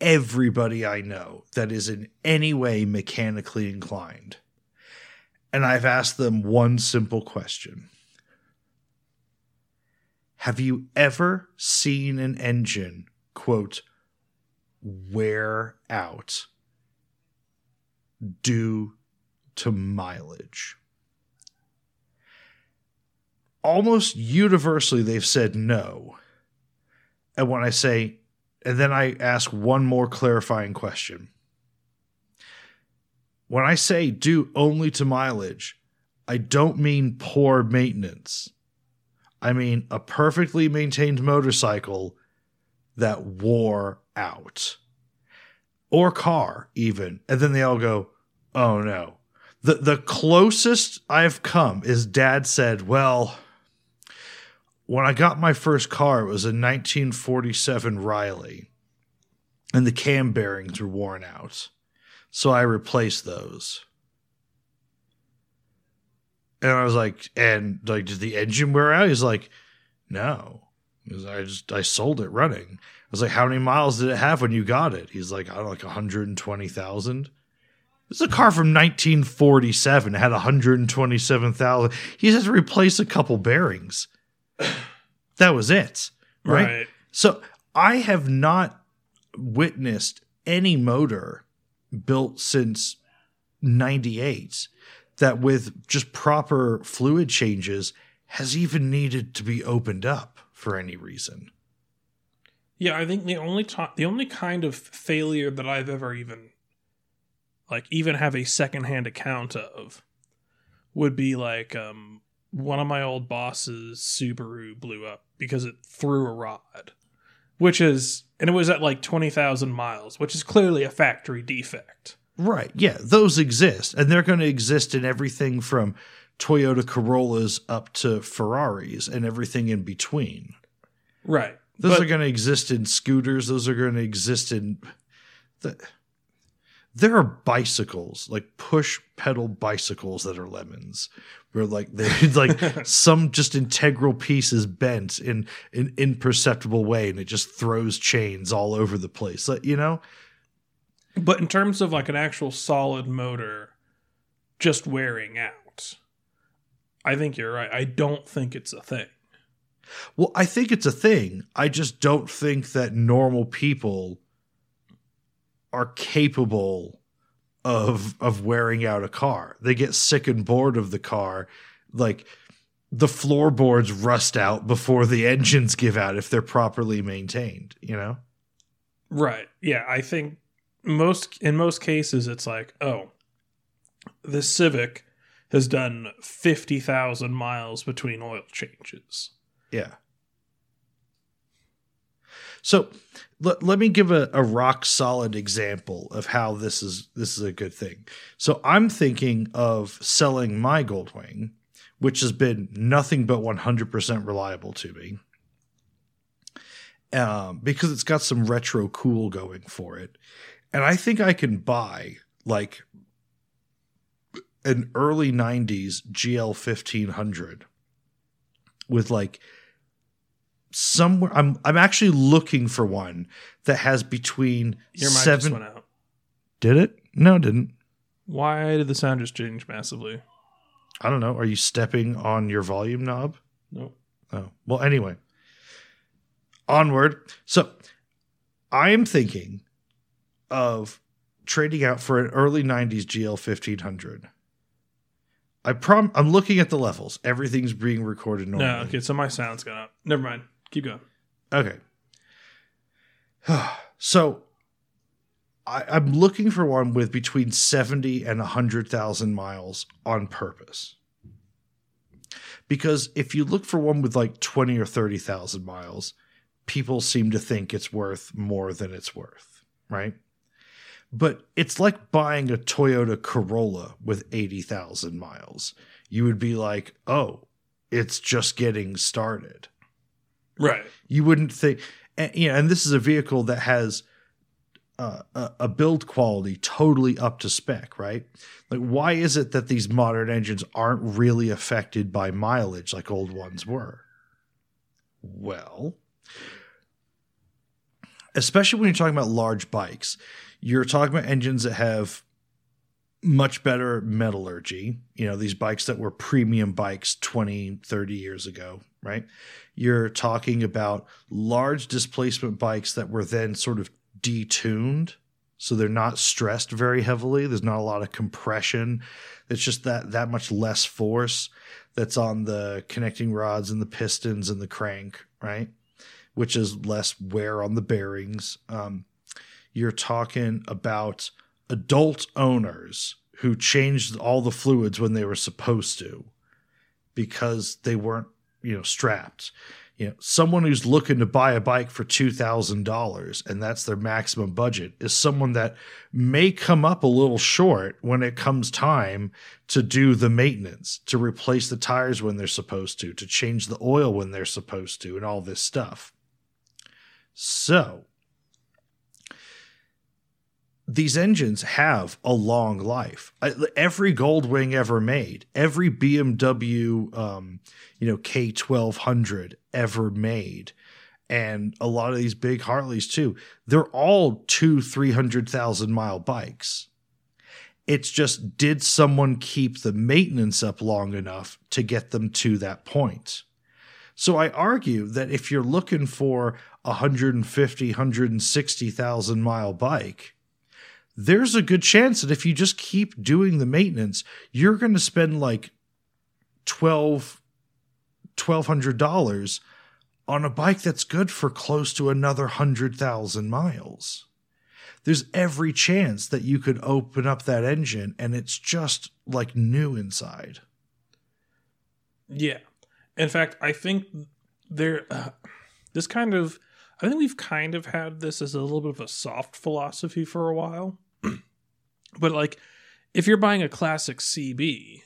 everybody I know that is in any way mechanically inclined. And I've asked them one simple question Have you ever seen an engine, quote, wear out due to mileage? Almost universally, they've said no. And when I say, and then I ask one more clarifying question. When I say due only to mileage, I don't mean poor maintenance. I mean a perfectly maintained motorcycle that wore out. Or car, even. And then they all go, oh no. The, the closest I've come is dad said, well, when I got my first car, it was a 1947 Riley, and the cam bearings were worn out. So I replaced those. And I was like, and like, did the engine wear out? He's like, no. Because I just I sold it running. I was like, how many miles did it have when you got it? He's like, I don't know, like 120,000. This is a car from 1947. It had 127,000. He just had to replace a couple bearings. That was it. Right? Right. So I have not witnessed any motor built since 98 that with just proper fluid changes has even needed to be opened up for any reason. Yeah, I think the only time, the only kind of failure that I've ever even, like, even have a secondhand account of, would be like um, one of my old bosses' Subaru blew up because it threw a rod, which is, and it was at like twenty thousand miles, which is clearly a factory defect. Right. Yeah, those exist and they're going to exist in everything from Toyota Corollas up to Ferraris and everything in between. Right. Those But- are going to exist in scooters. Those are going to exist in the. There are bicycles, like push pedal bicycles that are lemons, where like they like some just integral piece is bent in an imperceptible way, and it just throws chains all over the place. Like, you know, But in terms of like an actual solid motor just wearing out, I think you're right. I don't think it's a thing. Well, I think it's a thing. I just don't think that normal people are capable of of wearing out a car. They get sick and bored of the car. Like the floorboards rust out before the engines give out if they're properly maintained, you know? Right. Yeah, I think most in most cases it's like, oh, this Civic has done 50,000 miles between oil changes. Yeah. So let, let me give a, a rock solid example of how this is this is a good thing. So I'm thinking of selling my Goldwing, which has been nothing but 100% reliable to me. um, because it's got some retro cool going for it. And I think I can buy like an early 90s GL 1500 with like somewhere I'm I'm actually looking for one that has between Your mic seven just went out. Did it? No, it didn't. Why did the sound just change massively? I don't know. Are you stepping on your volume knob? Nope. Oh, well, anyway. Onward. So I am thinking of trading out for an early 90s GL 1500. I prom I'm looking at the levels. Everything's being recorded normally. No, okay, so my sound's gone up. Never mind. Keep going. Okay. so I, I'm looking for one with between 70 and 100,000 miles on purpose. Because if you look for one with like 20 or 30,000 miles, people seem to think it's worth more than it's worth, right? But it's like buying a Toyota Corolla with 80,000 miles. You would be like, oh, it's just getting started Right. you wouldn't think and, you know and this is a vehicle that has uh, a, a build quality totally up to spec right like why is it that these modern engines aren't really affected by mileage like old ones were well especially when you're talking about large bikes you're talking about engines that have much better metallurgy you know these bikes that were premium bikes 20 30 years ago right? You're talking about large displacement bikes that were then sort of detuned so they're not stressed very heavily. There's not a lot of compression. It's just that that much less force that's on the connecting rods and the pistons and the crank right? Which is less wear on the bearings. Um, you're talking about adult owners who changed all the fluids when they were supposed to because they weren't you know strapped. You know someone who's looking to buy a bike for $2000 and that's their maximum budget is someone that may come up a little short when it comes time to do the maintenance to replace the tires when they're supposed to to change the oil when they're supposed to and all this stuff. So these engines have a long life. Every Goldwing ever made, every BMW, um, you know, K1200 ever made, and a lot of these big Harleys too, they're all two, 300,000 mile bikes. It's just, did someone keep the maintenance up long enough to get them to that point? So I argue that if you're looking for a 150, 160,000 mile bike, there's a good chance that if you just keep doing the maintenance, you're going to spend like twelve, twelve hundred dollars on a bike that's good for close to another hundred thousand miles. There's every chance that you could open up that engine and it's just like new inside. Yeah. In fact, I think there, uh, this kind of, I think we've kind of had this as a little bit of a soft philosophy for a while. But like, if you're buying a classic CB,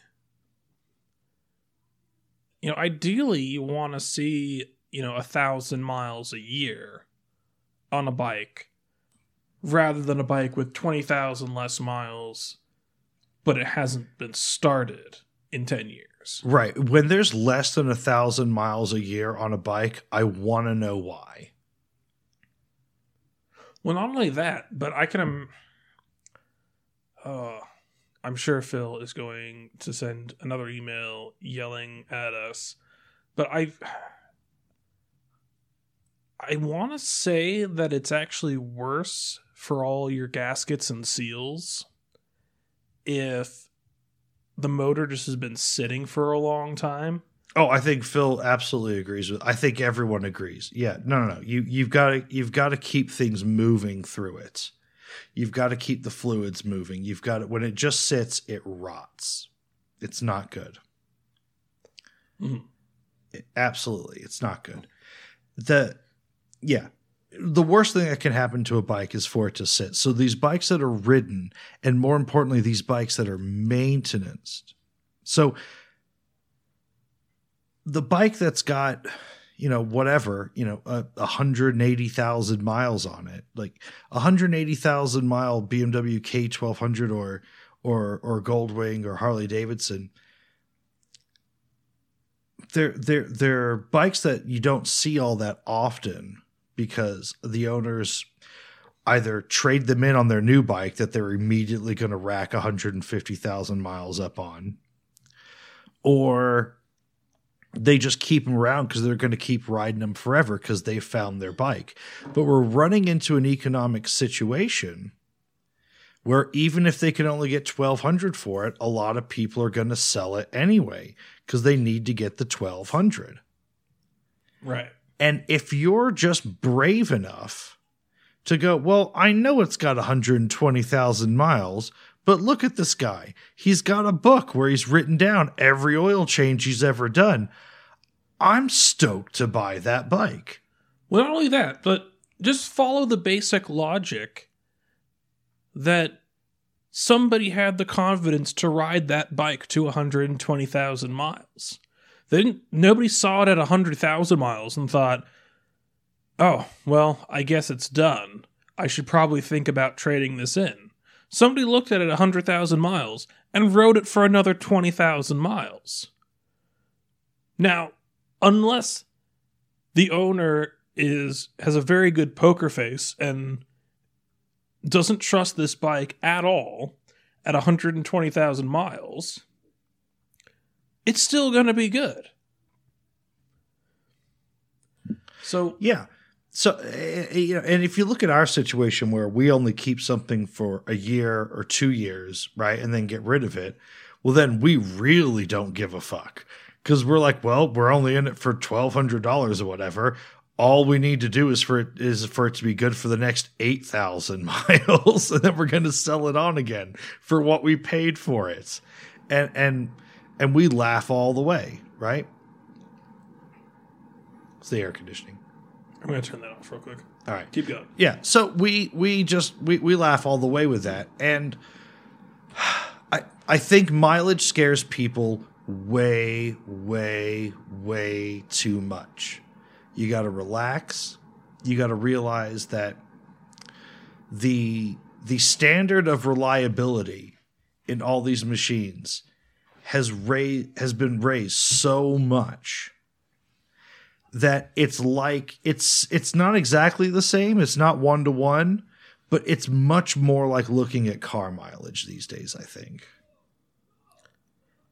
you know, ideally you want to see, you know, a thousand miles a year on a bike rather than a bike with 20,000 less miles, but it hasn't been started in 10 years. Right. When there's less than a thousand miles a year on a bike, I want to know why. Well, not only that, but I can. Um, uh, I'm sure Phil is going to send another email yelling at us, but I. I want to say that it's actually worse for all your gaskets and seals if the motor just has been sitting for a long time. Oh, I think Phil absolutely agrees with. I think everyone agrees. Yeah, no, no, no. You you've got to you've got to keep things moving through it. You've got to keep the fluids moving. You've got to when it just sits, it rots. It's not good. Mhm. It- absolutely, it's not good. The yeah, the worst thing that can happen to a bike is for it to sit. So these bikes that are ridden, and more importantly, these bikes that are maintenanced. So the bike that's got, you know, whatever, you know, a 180,000 miles on it, like 180,000 mile BMW K1200 or, or, or Goldwing or Harley Davidson. They're, they're, they're bikes that you don't see all that often because the owners either trade them in on their new bike that they're immediately going to rack 150,000 miles up on or they just keep them around because they're going to keep riding them forever because they found their bike. But we're running into an economic situation where even if they can only get 1200 for it, a lot of people are going to sell it anyway because they need to get the 1200. Right. And if you're just brave enough to go, well, I know it's got 120,000 miles, but look at this guy. He's got a book where he's written down every oil change he's ever done. I'm stoked to buy that bike. Well, not only that, but just follow the basic logic that somebody had the confidence to ride that bike to 120,000 miles. They didn't, nobody saw it at 100,000 miles and thought, oh, well, I guess it's done. I should probably think about trading this in. Somebody looked at it 100,000 miles and rode it for another 20,000 miles. Now, unless the owner is has a very good poker face and doesn't trust this bike at all at 120,000 miles, it's still going to be good. So, Yeah. So, uh, you know, and if you look at our situation where we only keep something for a year or two years, right, and then get rid of it, well, then we really don't give a fuck because we're like, well, we're only in it for twelve hundred dollars or whatever. All we need to do is for it is for it to be good for the next eight thousand miles, and then we're going to sell it on again for what we paid for it, and and and we laugh all the way, right? It's the air conditioning. I'm going to turn that off real quick. All right. Keep going. Yeah. So we we just we, we laugh all the way with that. And I I think mileage scares people way, way, way too much. You gotta relax. You gotta realize that the the standard of reliability in all these machines has raised has been raised so much that it's like it's it's not exactly the same. It's not one to one, but it's much more like looking at car mileage these days. I think.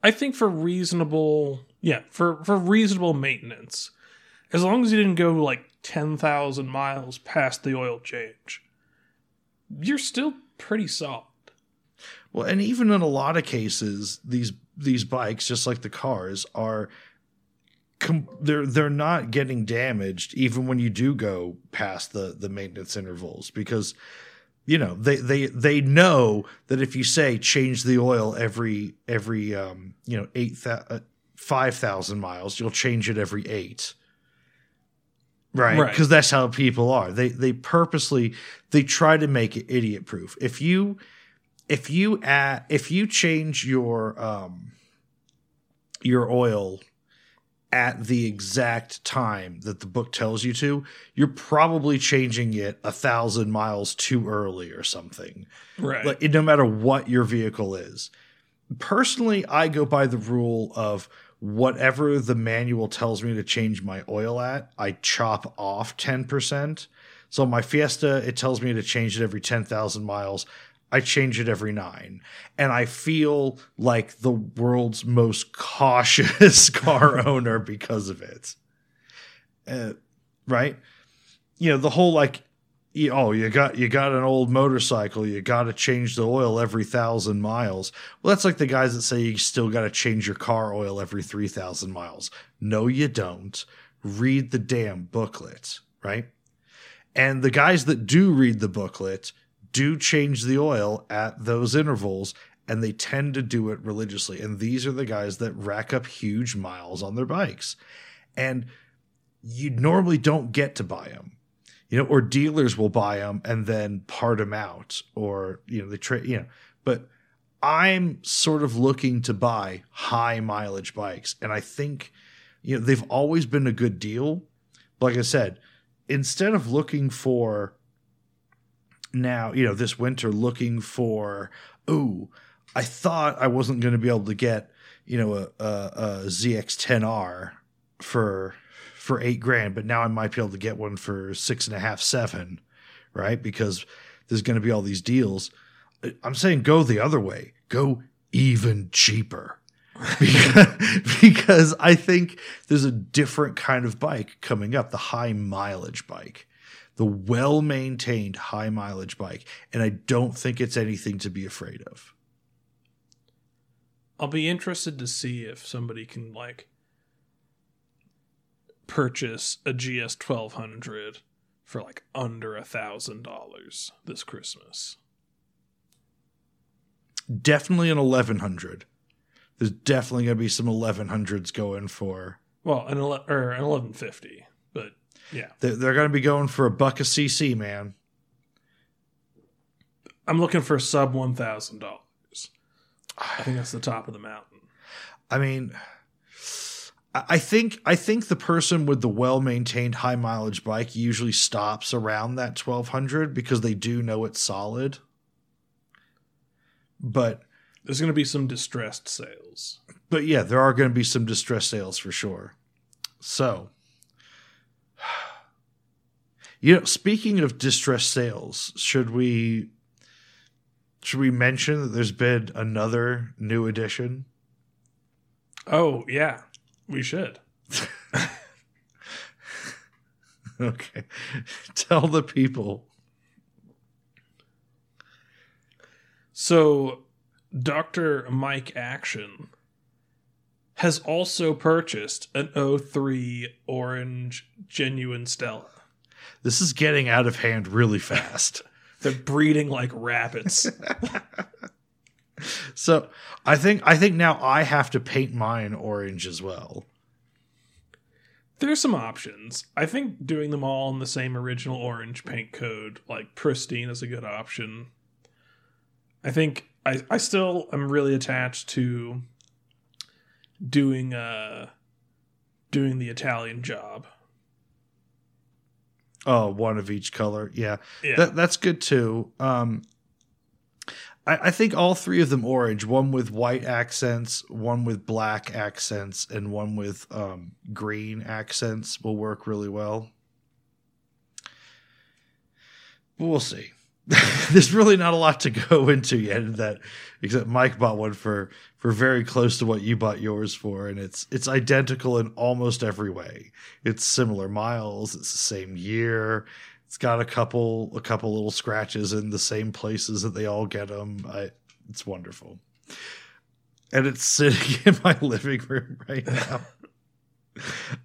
I think for reasonable, yeah, for for reasonable maintenance, as long as you didn't go like ten thousand miles past the oil change, you're still pretty solid. Well, and even in a lot of cases, these these bikes, just like the cars, are com- they're they're not getting damaged even when you do go past the the maintenance intervals because you know they they they know that if you say change the oil every every um you know eight uh, five thousand miles, you'll change it every eight. Right, Right. because that's how people are. They they purposely they try to make it idiot proof. If you if you add if you change your um your oil at the exact time that the book tells you to, you're probably changing it a thousand miles too early or something. Right. Like no matter what your vehicle is. Personally, I go by the rule of whatever the manual tells me to change my oil at, I chop off 10%. So my Fiesta, it tells me to change it every 10,000 miles. I change it every nine. And I feel like the world's most cautious car owner because of it. Uh, right? You know, the whole like, you- oh, you got you got an old motorcycle, you got to change the oil every thousand miles. Well, that's like the guys that say you still got to change your car oil every three thousand miles. No, you don't. Read the damn booklet, right? And the guys that do read the booklet do change the oil at those intervals and they tend to do it religiously. And these are the guys that rack up huge miles on their bikes. And you normally don't get to buy them. You know, or dealers will buy them and then part them out or you know, they trade, you know, but I'm sort of looking to buy high mileage bikes and I think you know, they've always been a good deal like I said, instead of looking for now, you know, this winter looking for, oh, I thought I wasn't going to be able to get, you know, a, a, a ZX10R for for eight grand, but now I might be able to get one for six and a half, seven, right? Because there's going to be all these deals. I'm saying go the other way. Go even cheaper. because, because I think there's a different kind of bike coming up, the high mileage bike, the well maintained high mileage bike. And I don't think it's anything to be afraid of. I'll be interested to see if somebody can like purchase a GS twelve hundred for like under a thousand dollars this Christmas. Definitely an 1100. There's definitely going to be some 1100s going for. Well, an ele- or an eleven fifty, yeah, They're, they're going to be going for a buck a CC, man. I'm looking for sub one thousand dollars. I think that's the top of the mountain. I mean, I I think I think the person with the well maintained high mileage bike usually stops around that twelve hundred because they do know it's solid. But There's going to be some distressed sales. but yeah, there are going to be some distressed sales for sure. So, you know, speaking of distress sales, should we should we mention that there's been another new edition? Oh yeah, we should. Okay, tell the people. So, Dr. Mike Action has also purchased an 03 orange genuine Stella. This is getting out of hand really fast. They're breeding like rabbits. so I think I think now I have to paint mine orange as well. There's some options. I think doing them all in the same original orange paint code, like pristine, is a good option. I think I, I still am really attached to doing uh doing the Italian job. Oh, one of each color. Yeah. Yeah. That, that's good too. Um, I, I think all three of them orange. One with white accents, one with black accents, and one with um, green accents will work really well. But we'll see. There's really not a lot to go into yet. In that except Mike bought one for for very close to what you bought yours for, and it's it's identical in almost every way. It's similar miles. It's the same year. It's got a couple a couple little scratches in the same places that they all get them. I, it's wonderful, and it's sitting in my living room right now.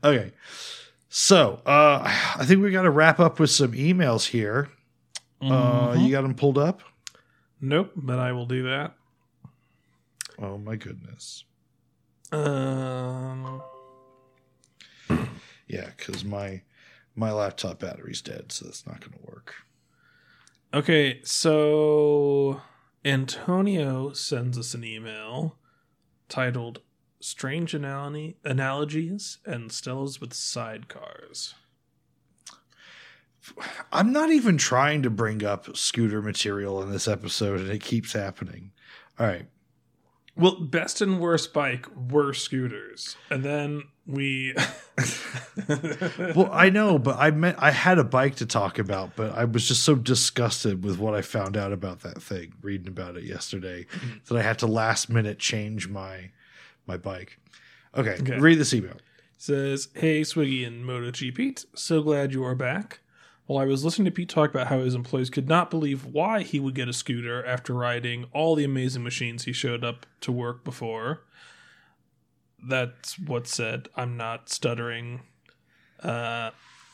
okay, so uh, I think we got to wrap up with some emails here. Uh, Mhm. you got them pulled up? Nope, but I will do that. Oh my goodness! Um, Yeah, because my my laptop battery's dead, so that's not going to work. okay, so Antonio sends us an email titled Strange Analogy, Analogies and Stellas with Sidecars. I'm not even trying to bring up scooter material in this episode, and it keeps happening. All right. Well, best and worst bike were scooters. And then we. Well, I know, but I meant I had a bike to talk about, but I was just so disgusted with what I found out about that thing, reading about it yesterday, mm-hmm. that I had to last minute change my my bike. Okay, Okay. read this email. says, Hey, Swiggy and MotoG Pete, so glad you are back. While I was listening to Pete talk about how his employees could not believe why he would get a scooter after riding all the amazing machines he showed up to work before. That's what said. I'm not stuttering. Uh,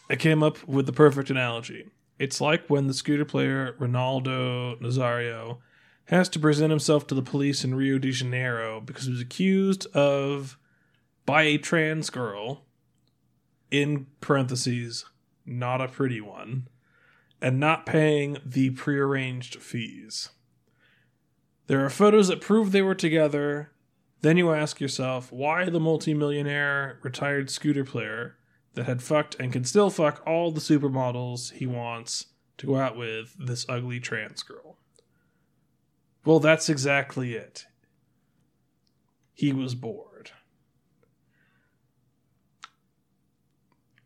I came up with the perfect analogy. It's like when the scooter player Ronaldo Nazario has to present himself to the police in Rio de Janeiro because he was accused of by a trans girl in parentheses not a pretty one and not paying the prearranged fees there are photos that prove they were together then you ask yourself why the multimillionaire retired scooter player that had fucked and can still fuck all the supermodels he wants to go out with this ugly trans girl. Well, that's exactly it. He was bored.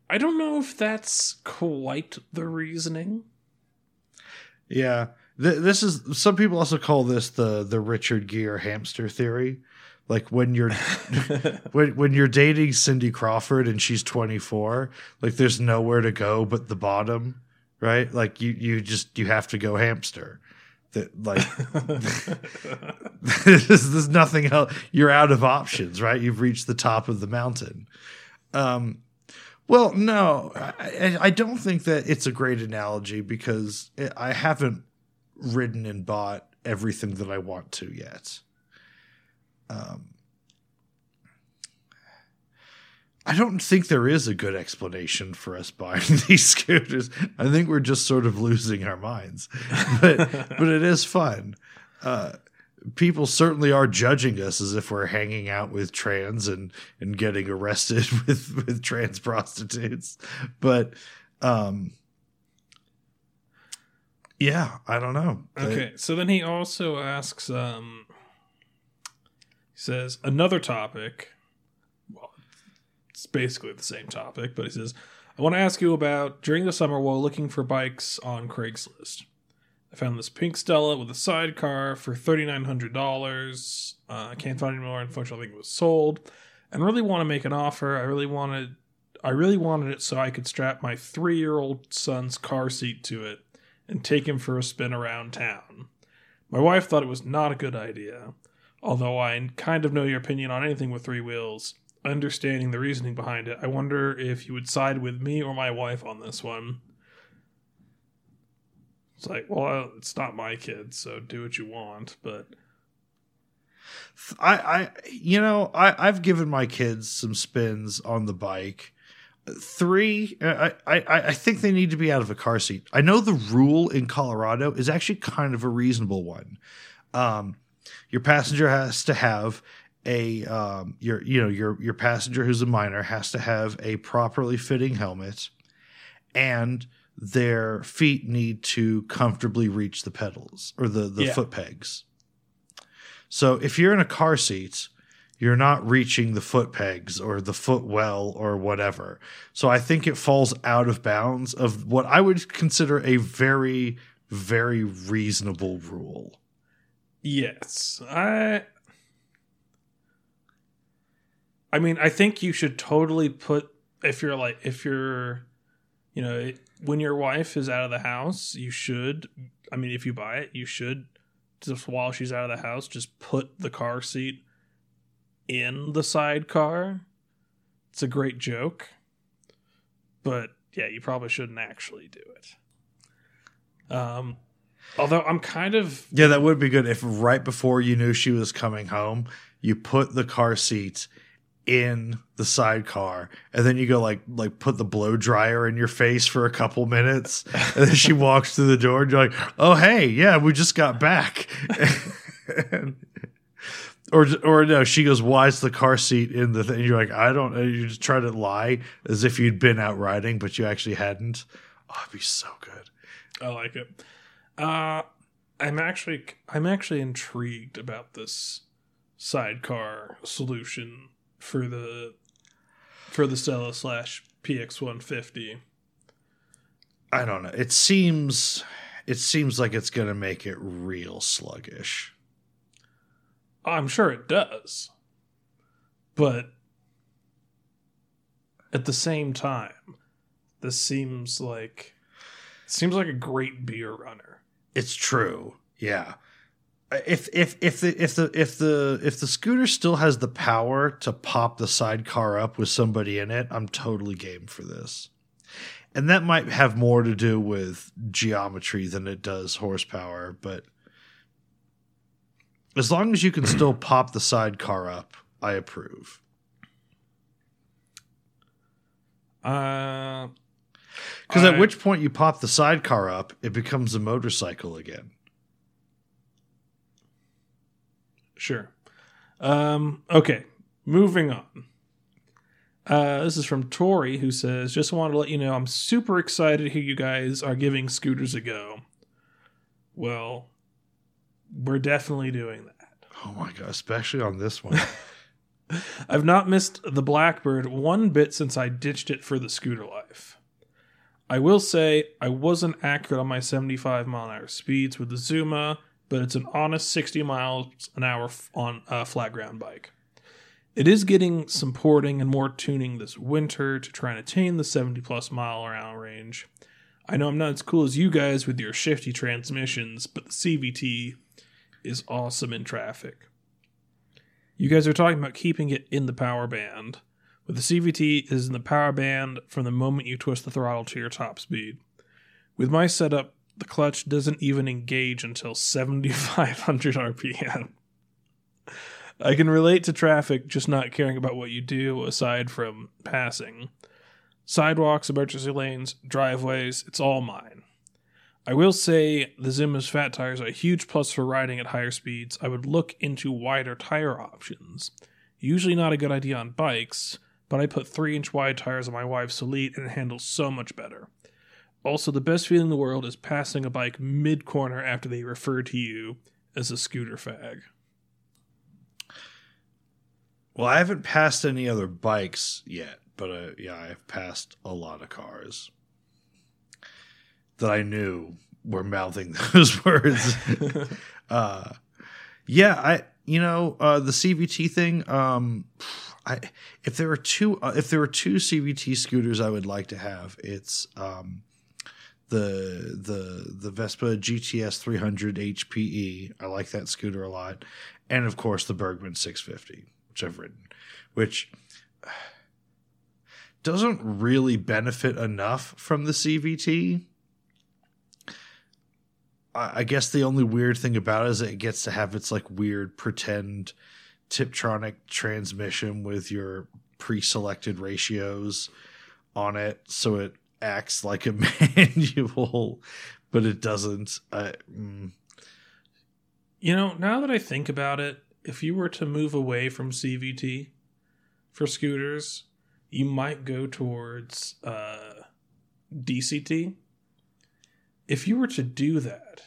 I don't know if that's quite the reasoning. Yeah. Th- this is some people also call this the the Richard Gere hamster theory. Like when you're when when you're dating Cindy Crawford and she's 24, like there's nowhere to go but the bottom, right? Like you you just you have to go hamster. That like there's, there's nothing else. You're out of options, right? You've reached the top of the mountain. Um, well, no, I, I don't think that it's a great analogy because I haven't ridden and bought everything that I want to yet. Um, I don't think there is a good explanation for us buying these scooters. I think we're just sort of losing our minds, but but it is fun. Uh, people certainly are judging us as if we're hanging out with trans and and getting arrested with with trans prostitutes, but um, yeah, I don't know. Okay, so then he also asks, um, he says another topic. Well, it's basically the same topic, but he says, I want to ask you about during the summer while looking for bikes on Craigslist. I found this pink Stella with a sidecar for thirty nine hundred dollars. Uh, I can't find it anymore. Unfortunately, I think it was sold. And really want to make an offer. I really wanted, I really wanted it so I could strap my three year old son's car seat to it and take him for a spin around town. My wife thought it was not a good idea, although I kind of know your opinion on anything with three wheels. Understanding the reasoning behind it, I wonder if you would side with me or my wife on this one. It's like, well, it's not my kid, so do what you want, but I, I, you know, I, I've given my kids some spins on the bike. Three, I, I, I think they need to be out of a car seat. I know the rule in Colorado is actually kind of a reasonable one. Um, your passenger has to have a um, your you know your your passenger who's a minor has to have a properly fitting helmet, and their feet need to comfortably reach the pedals or the the Yeah. foot pegs. So if you're in a car seat, you're not reaching the foot pegs or the foot well or whatever. So I think it falls out of bounds of what I would consider a very very reasonable rule. yes, I. I mean, I think you should totally put if you're like if you're, you know, when your wife is out of the house, you should. I mean, if you buy it, you should just while she's out of the house, just put the car seat in the sidecar. It's a great joke, but yeah, you probably shouldn't actually do it. Um, although I'm kind of Yeah, that would be good if right before you knew she was coming home, you put the car seat in the sidecar and then you go like like put the blow dryer in your face for a couple minutes and then she walks through the door and you're like oh hey yeah we just got back. And- or or no she goes why is the car seat in the thing? You're like i don't know. You just try to lie as if you'd been out riding but you actually hadn't. Oh it'd be so good. I like it. Uh, I'm actually I'm actually intrigued about this sidecar solution for the for the Stella slash PX 150. I don't know. It seems it seems like it's going to make it real sluggish. I'm sure it does, but at the same time, this seems like seems like a great beer runner. It's true. Yeah. If if if the if the if the if the scooter still has the power to pop the sidecar up with somebody in it, I'm totally game for this. And that might have more to do with geometry than it does horsepower, but as long as you can still pop the sidecar up, I approve. Uh, Because at which point you pop the sidecar up, it becomes a motorcycle again. Sure. Um, okay, moving on. Uh, this is from Tori, who says, "Just wanted to let you know I'm super excited to hear you guys are giving scooters a go." Well, we're definitely doing that. Oh my god, especially on this one. I've not missed the Blackbird one bit since I ditched it for the scooter life. I will say I wasn't accurate on my 75 mile an hour speeds with the Zuma, but it's an honest 60 miles an hour on a flat ground bike. It is getting some porting and more tuning this winter to try and attain the 70 plus mile an hour range. I know I'm not as cool as you guys with your shifty transmissions, but the CVT is awesome in traffic. You guys are talking about keeping it in the power band. With the CVT is in the power band from the moment you twist the throttle to your top speed. With my setup, the clutch doesn't even engage until 7500 RPM. I can relate to traffic, just not caring about what you do aside from passing. Sidewalks, emergency lanes, driveways, it's all mine. I will say the Zuma's fat tires are a huge plus for riding at higher speeds. I would look into wider tire options. Usually not a good idea on bikes, but I put 3 inch wide tires on my wife's Elite and it handles so much better. Also, the best feeling in the world is passing a bike mid corner after they refer to you as a scooter fag. well, I haven't passed any other bikes yet, but uh, yeah, I've passed a lot of cars that I knew were mouthing those words. uh, yeah, I you know uh, the CVT thing. Um, I if there are two uh, if there were two CVT scooters, I would like to have. It's um, the the the Vespa GTS 300 HPE. I like that scooter a lot, and of course the Burgman 650, which I've ridden, which doesn't really benefit enough from the CVT. I guess the only weird thing about it is it gets to have its like weird pretend Tiptronic transmission with your pre-selected ratios on it, so it acts like a manual, but it doesn't. I, mm, You know, now that I think about it, if you were to move away from CVT for scooters, you might go towards uh, DCT. If you were to do that,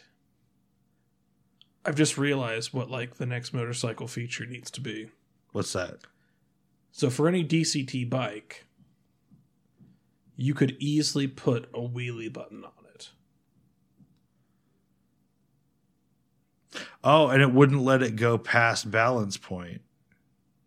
I've just realized what like the next motorcycle feature needs to be. what's that? So for any DCT bike, you could easily put a wheelie button on it. Oh, and it wouldn't let it go past balance point.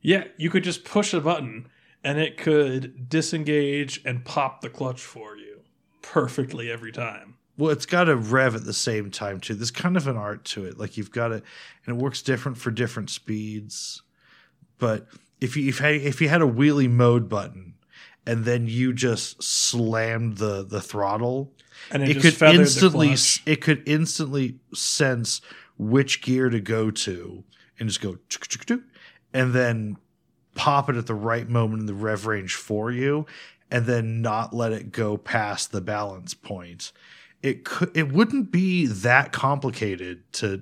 Yeah, you could just push a button and it could disengage and pop the clutch for you perfectly every time. Well, it's got to rev at the same time too. There's kind of an art to it. Like you've got it, and it works different for different speeds. But if you if, if you had a wheelie mode button, and then you just slammed the the throttle, And it, it just could instantly it could instantly sense which gear to go to and just go and then pop it at the right moment in the rev range for you and then not let it go past the balance point. It could it wouldn't be that complicated to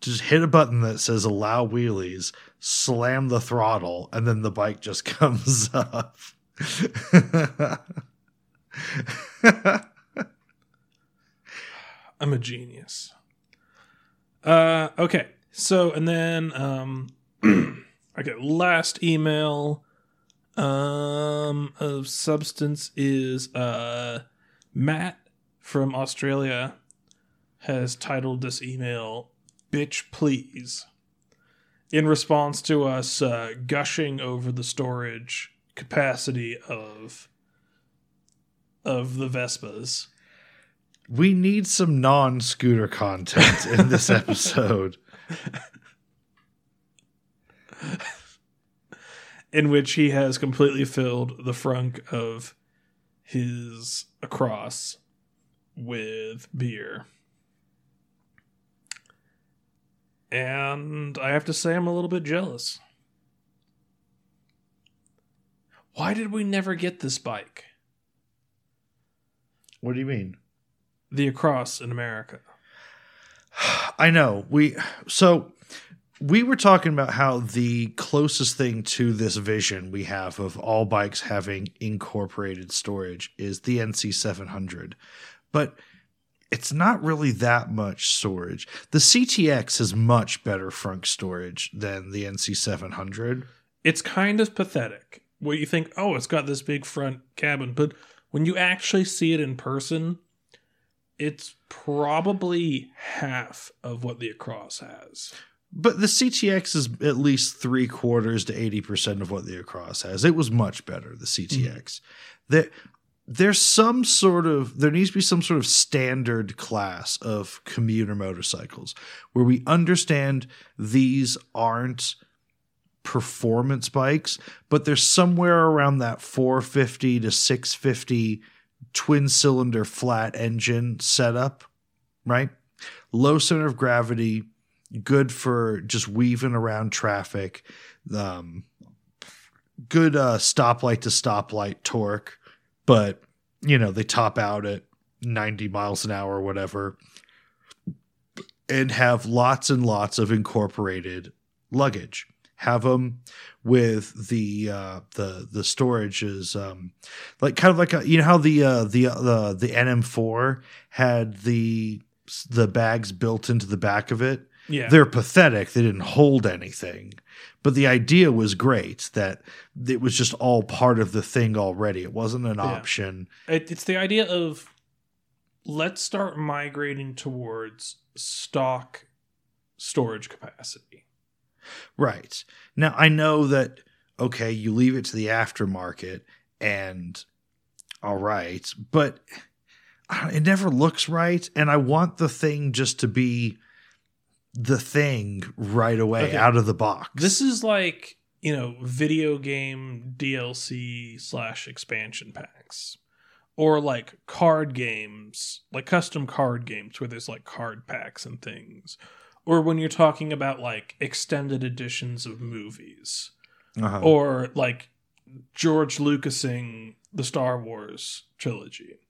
just hit a button that says allow wheelies slam the throttle and then the bike just comes up I'm a genius. Uh, okay. So, and then, um, okay, last email, um, of substance is, uh, Matt from Australia has titled this email, Bitch Please, in response to us, uh, gushing over the storage capacity of, of the Vespas. we need some non-scooter content in this episode in which he has completely filled the frunk of his Across with beer. And I have to say, I'm a little bit jealous. Why did we never get this bike? what do you mean The Across in America. I know we so we were talking about how the closest thing to this vision we have of all bikes having incorporated storage is the NC 700. But it's not really that much storage. The CTX has much better front storage than the NC 700. It's kind of pathetic. Where you think, oh, it's got this big front cabin, but when you actually see it in person, it's probably half of what the Across has. But the CTX is at least three quarters to 80% of what the Across has. It was much better, the CTX. Mm-hmm. There, there's some sort of, there needs to be some sort of standard class of commuter motorcycles where we understand these aren't performance bikes, but they're somewhere around that 450 to 650 twin cylinder flat engine setup, right? Low center of gravity, good for just weaving around traffic, um, good uh, stoplight to stoplight torque, but you know they top out at 90 miles an hour or whatever, and have lots and lots of incorporated luggage. Have them with the uh, the the storage is um, like kind of like a, you know how the uh, the uh, the NM4 had the the bags built into the back of it Yeah. they're pathetic. They didn't hold anything. But the idea was great that it was just all part of the thing already. It wasn't an Yeah. option. It, it's the idea of let's start migrating towards stock storage capacity. Right. Now, I know that, okay, you leave it to the aftermarket and all right, but it never looks right. And I want the thing just to be the thing right away Okay. out of the box. This is like, you know, video game DLC slash expansion packs. Or like card games, like custom card games where there's like card packs and things. Or when you're talking about like extended editions of movies. Uh-huh. Or like George Lucasing the Star Wars trilogy.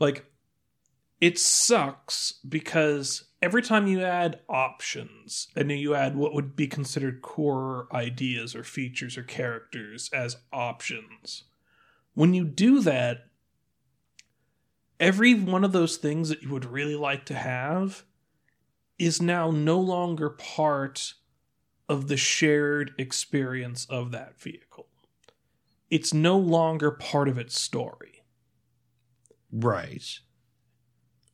Like, it sucks because every time you add options and you add what would be considered core ideas or features or characters as options, when you do that, every one of those things that you would really like to have is now no longer part of the shared experience of that vehicle. It's no longer part of its story. right.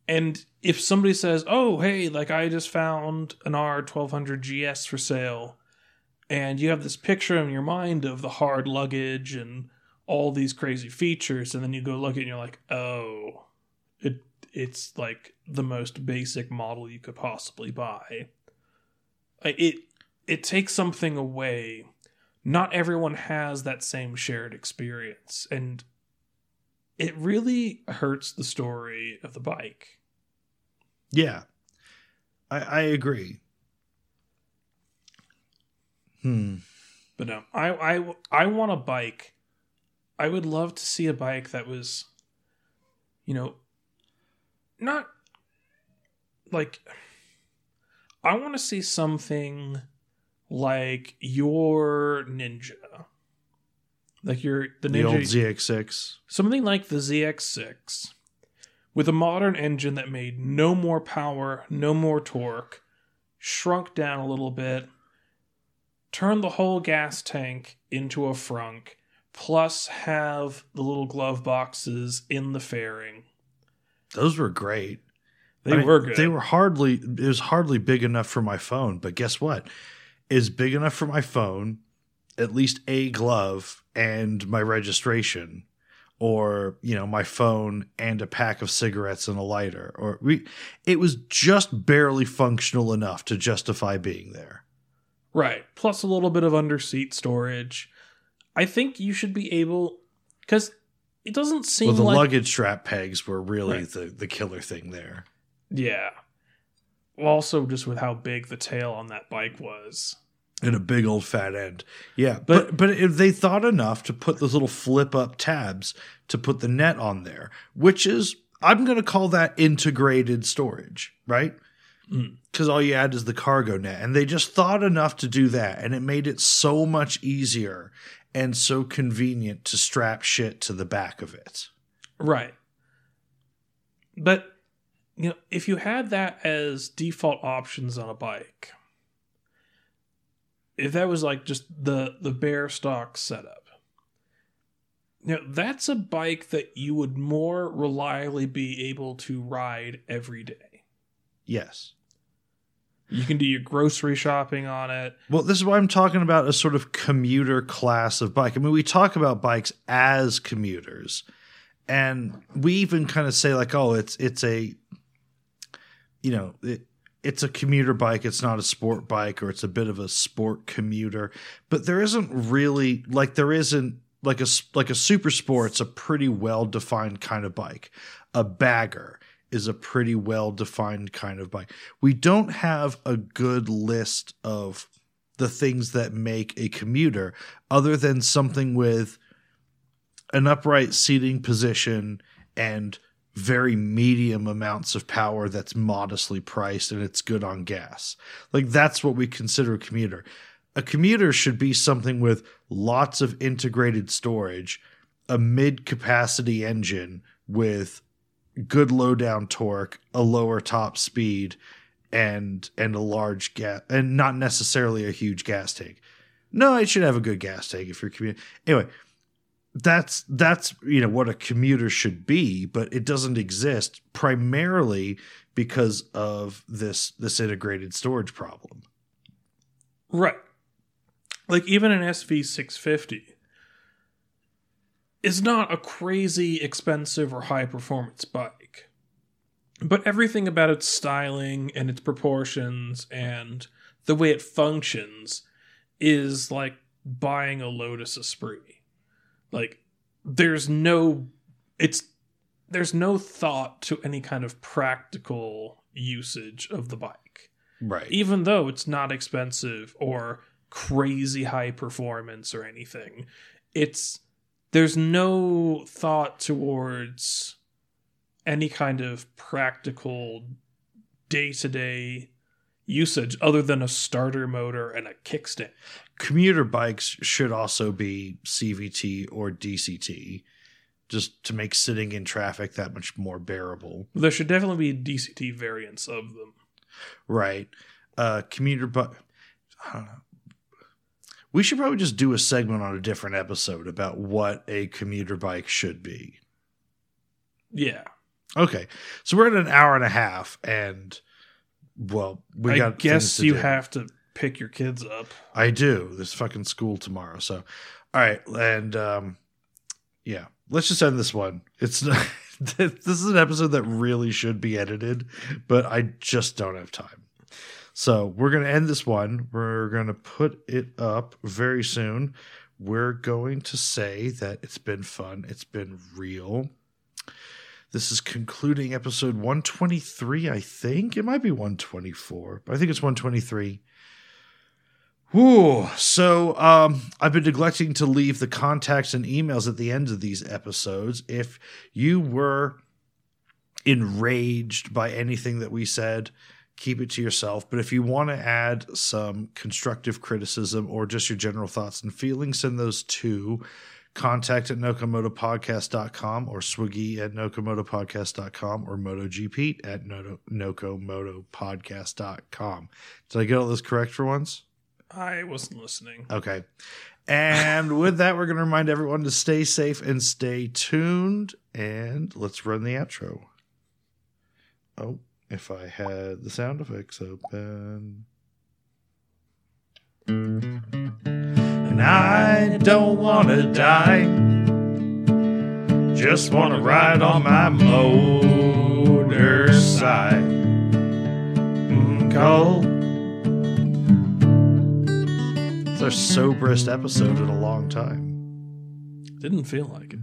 And if somebody says, "Oh, hey, like I just found an R1200 GS for sale," and you have this picture in your mind of the hard luggage and all these crazy features, and then you go look at it and you're like, "Oh, it's like the most basic model you could possibly buy." It it takes something away. Not everyone has that same shared experience, and it really hurts the story of the bike. Yeah. I, I agree. Hmm. But no, I I I want a bike. I would love to see a bike that was, you know, not like. I want to see something like your Ninja, like your the The old Ninja, ZX6. something like the ZX6, with a modern engine that made no more power, no more torque, shrunk down a little bit, turn the whole gas tank into a frunk, plus have the little glove boxes in the fairing. Those were great. They I mean, were good. They were hardly. It was hardly big enough for my phone. But guess what? It's big enough for my phone. At least a glove and my registration, or you know my phone and a pack of cigarettes and a lighter. Or we. It was just barely functional enough to justify being there. Right. Plus a little bit of underseat storage. I think you should be able because it doesn't seem Well, the like luggage strap pegs were really Right. the the killer thing there. yeah. Also, just with how big the tail on that bike was. and a big old fat end. Yeah, but but if they thought enough to put those little flip up tabs to put the net on there, which is I'm going to call that integrated storage, right? Mm. because all you add is the cargo net. And they just thought enough to do that. And it made it so much easier and so convenient to strap shit to the back of it. Right. But you know, if you had that as default options on a bike, if that was like just the the bare stock setup, you know, that's a bike that you would more reliably be able to ride every day. Yes. You can do your grocery shopping on it. Well, this is why I'm talking about a sort of commuter class of bike. I mean, we talk about bikes as commuters, and we even kind of say like, "Oh, it's it's a, you know, it, it's a commuter bike. It's not a sport bike, or it's a bit of a sport commuter." But there isn't really like there isn't like a like a super sport's a pretty well defined kind of bike. A bagger is a pretty well defined kind of bike. We don't have a good list of the things that make a commuter other than something with an upright seating position and very medium amounts of power that's modestly priced and it's good on gas. Like that's what we consider a commuter. A commuter should be something with lots of integrated storage, a mid capacity engine with good low down torque, a lower top speed, and and a large gas and not necessarily a huge gas tank. No, it should have a good gas tank if you're commuting. Anyway, that's that's you know what a commuter should be, but it doesn't exist primarily because of this this integrated storage problem. Right. Like even an SV650 is not a crazy expensive or high performance bike. But everything about its styling and its proportions and the way it functions is like buying a Lotus Esprit. Like there's no it's there's no thought to any kind of practical usage of the bike Right. even though it's not expensive or crazy high performance or anything it's there's no thought towards any kind of practical day-to-day usage other than a starter motor and a kickstand commuter bikes should also be CVT or DCT just to make sitting in traffic that much more bearable. there should definitely be dct variants of them Right. Uh commuter bike I don't know. We should probably just do a segment on a different episode about what a commuter bike should be. yeah Okay. So we're at an hour and a half and well, we i got guess you do. have to pick your kids up I do. There's fucking school tomorrow. So, all right, and um, yeah, let's just end this one. It's not, this is an episode that really should be edited, but I just don't have time. So we're gonna end this one. We're gonna put it up very soon. We're going to say that it's been fun. It's been real. This is concluding episode 123, I think. It might be 124, but I think it's 123. Whew. So um, I've been neglecting to leave the contacts and emails at the end of these episodes. If you were enraged by anything that we said, keep it to yourself. But if you want to add some constructive criticism or just your general thoughts and feelings, send those to contact at nocomotopodcast.com or swiggy at nocomotopodcast.com or motogp at no- nocomotopodcast.com. Did I get all this correct for once? i wasn't listening Okay. And with that, we're going to remind everyone to stay safe and stay tuned. And let's run the outro. Oh, if I had the sound effects open. And I don't want to die. Just want to ride on my motorcycle. Mm. It's our soberest episode in a long time. didn't feel like it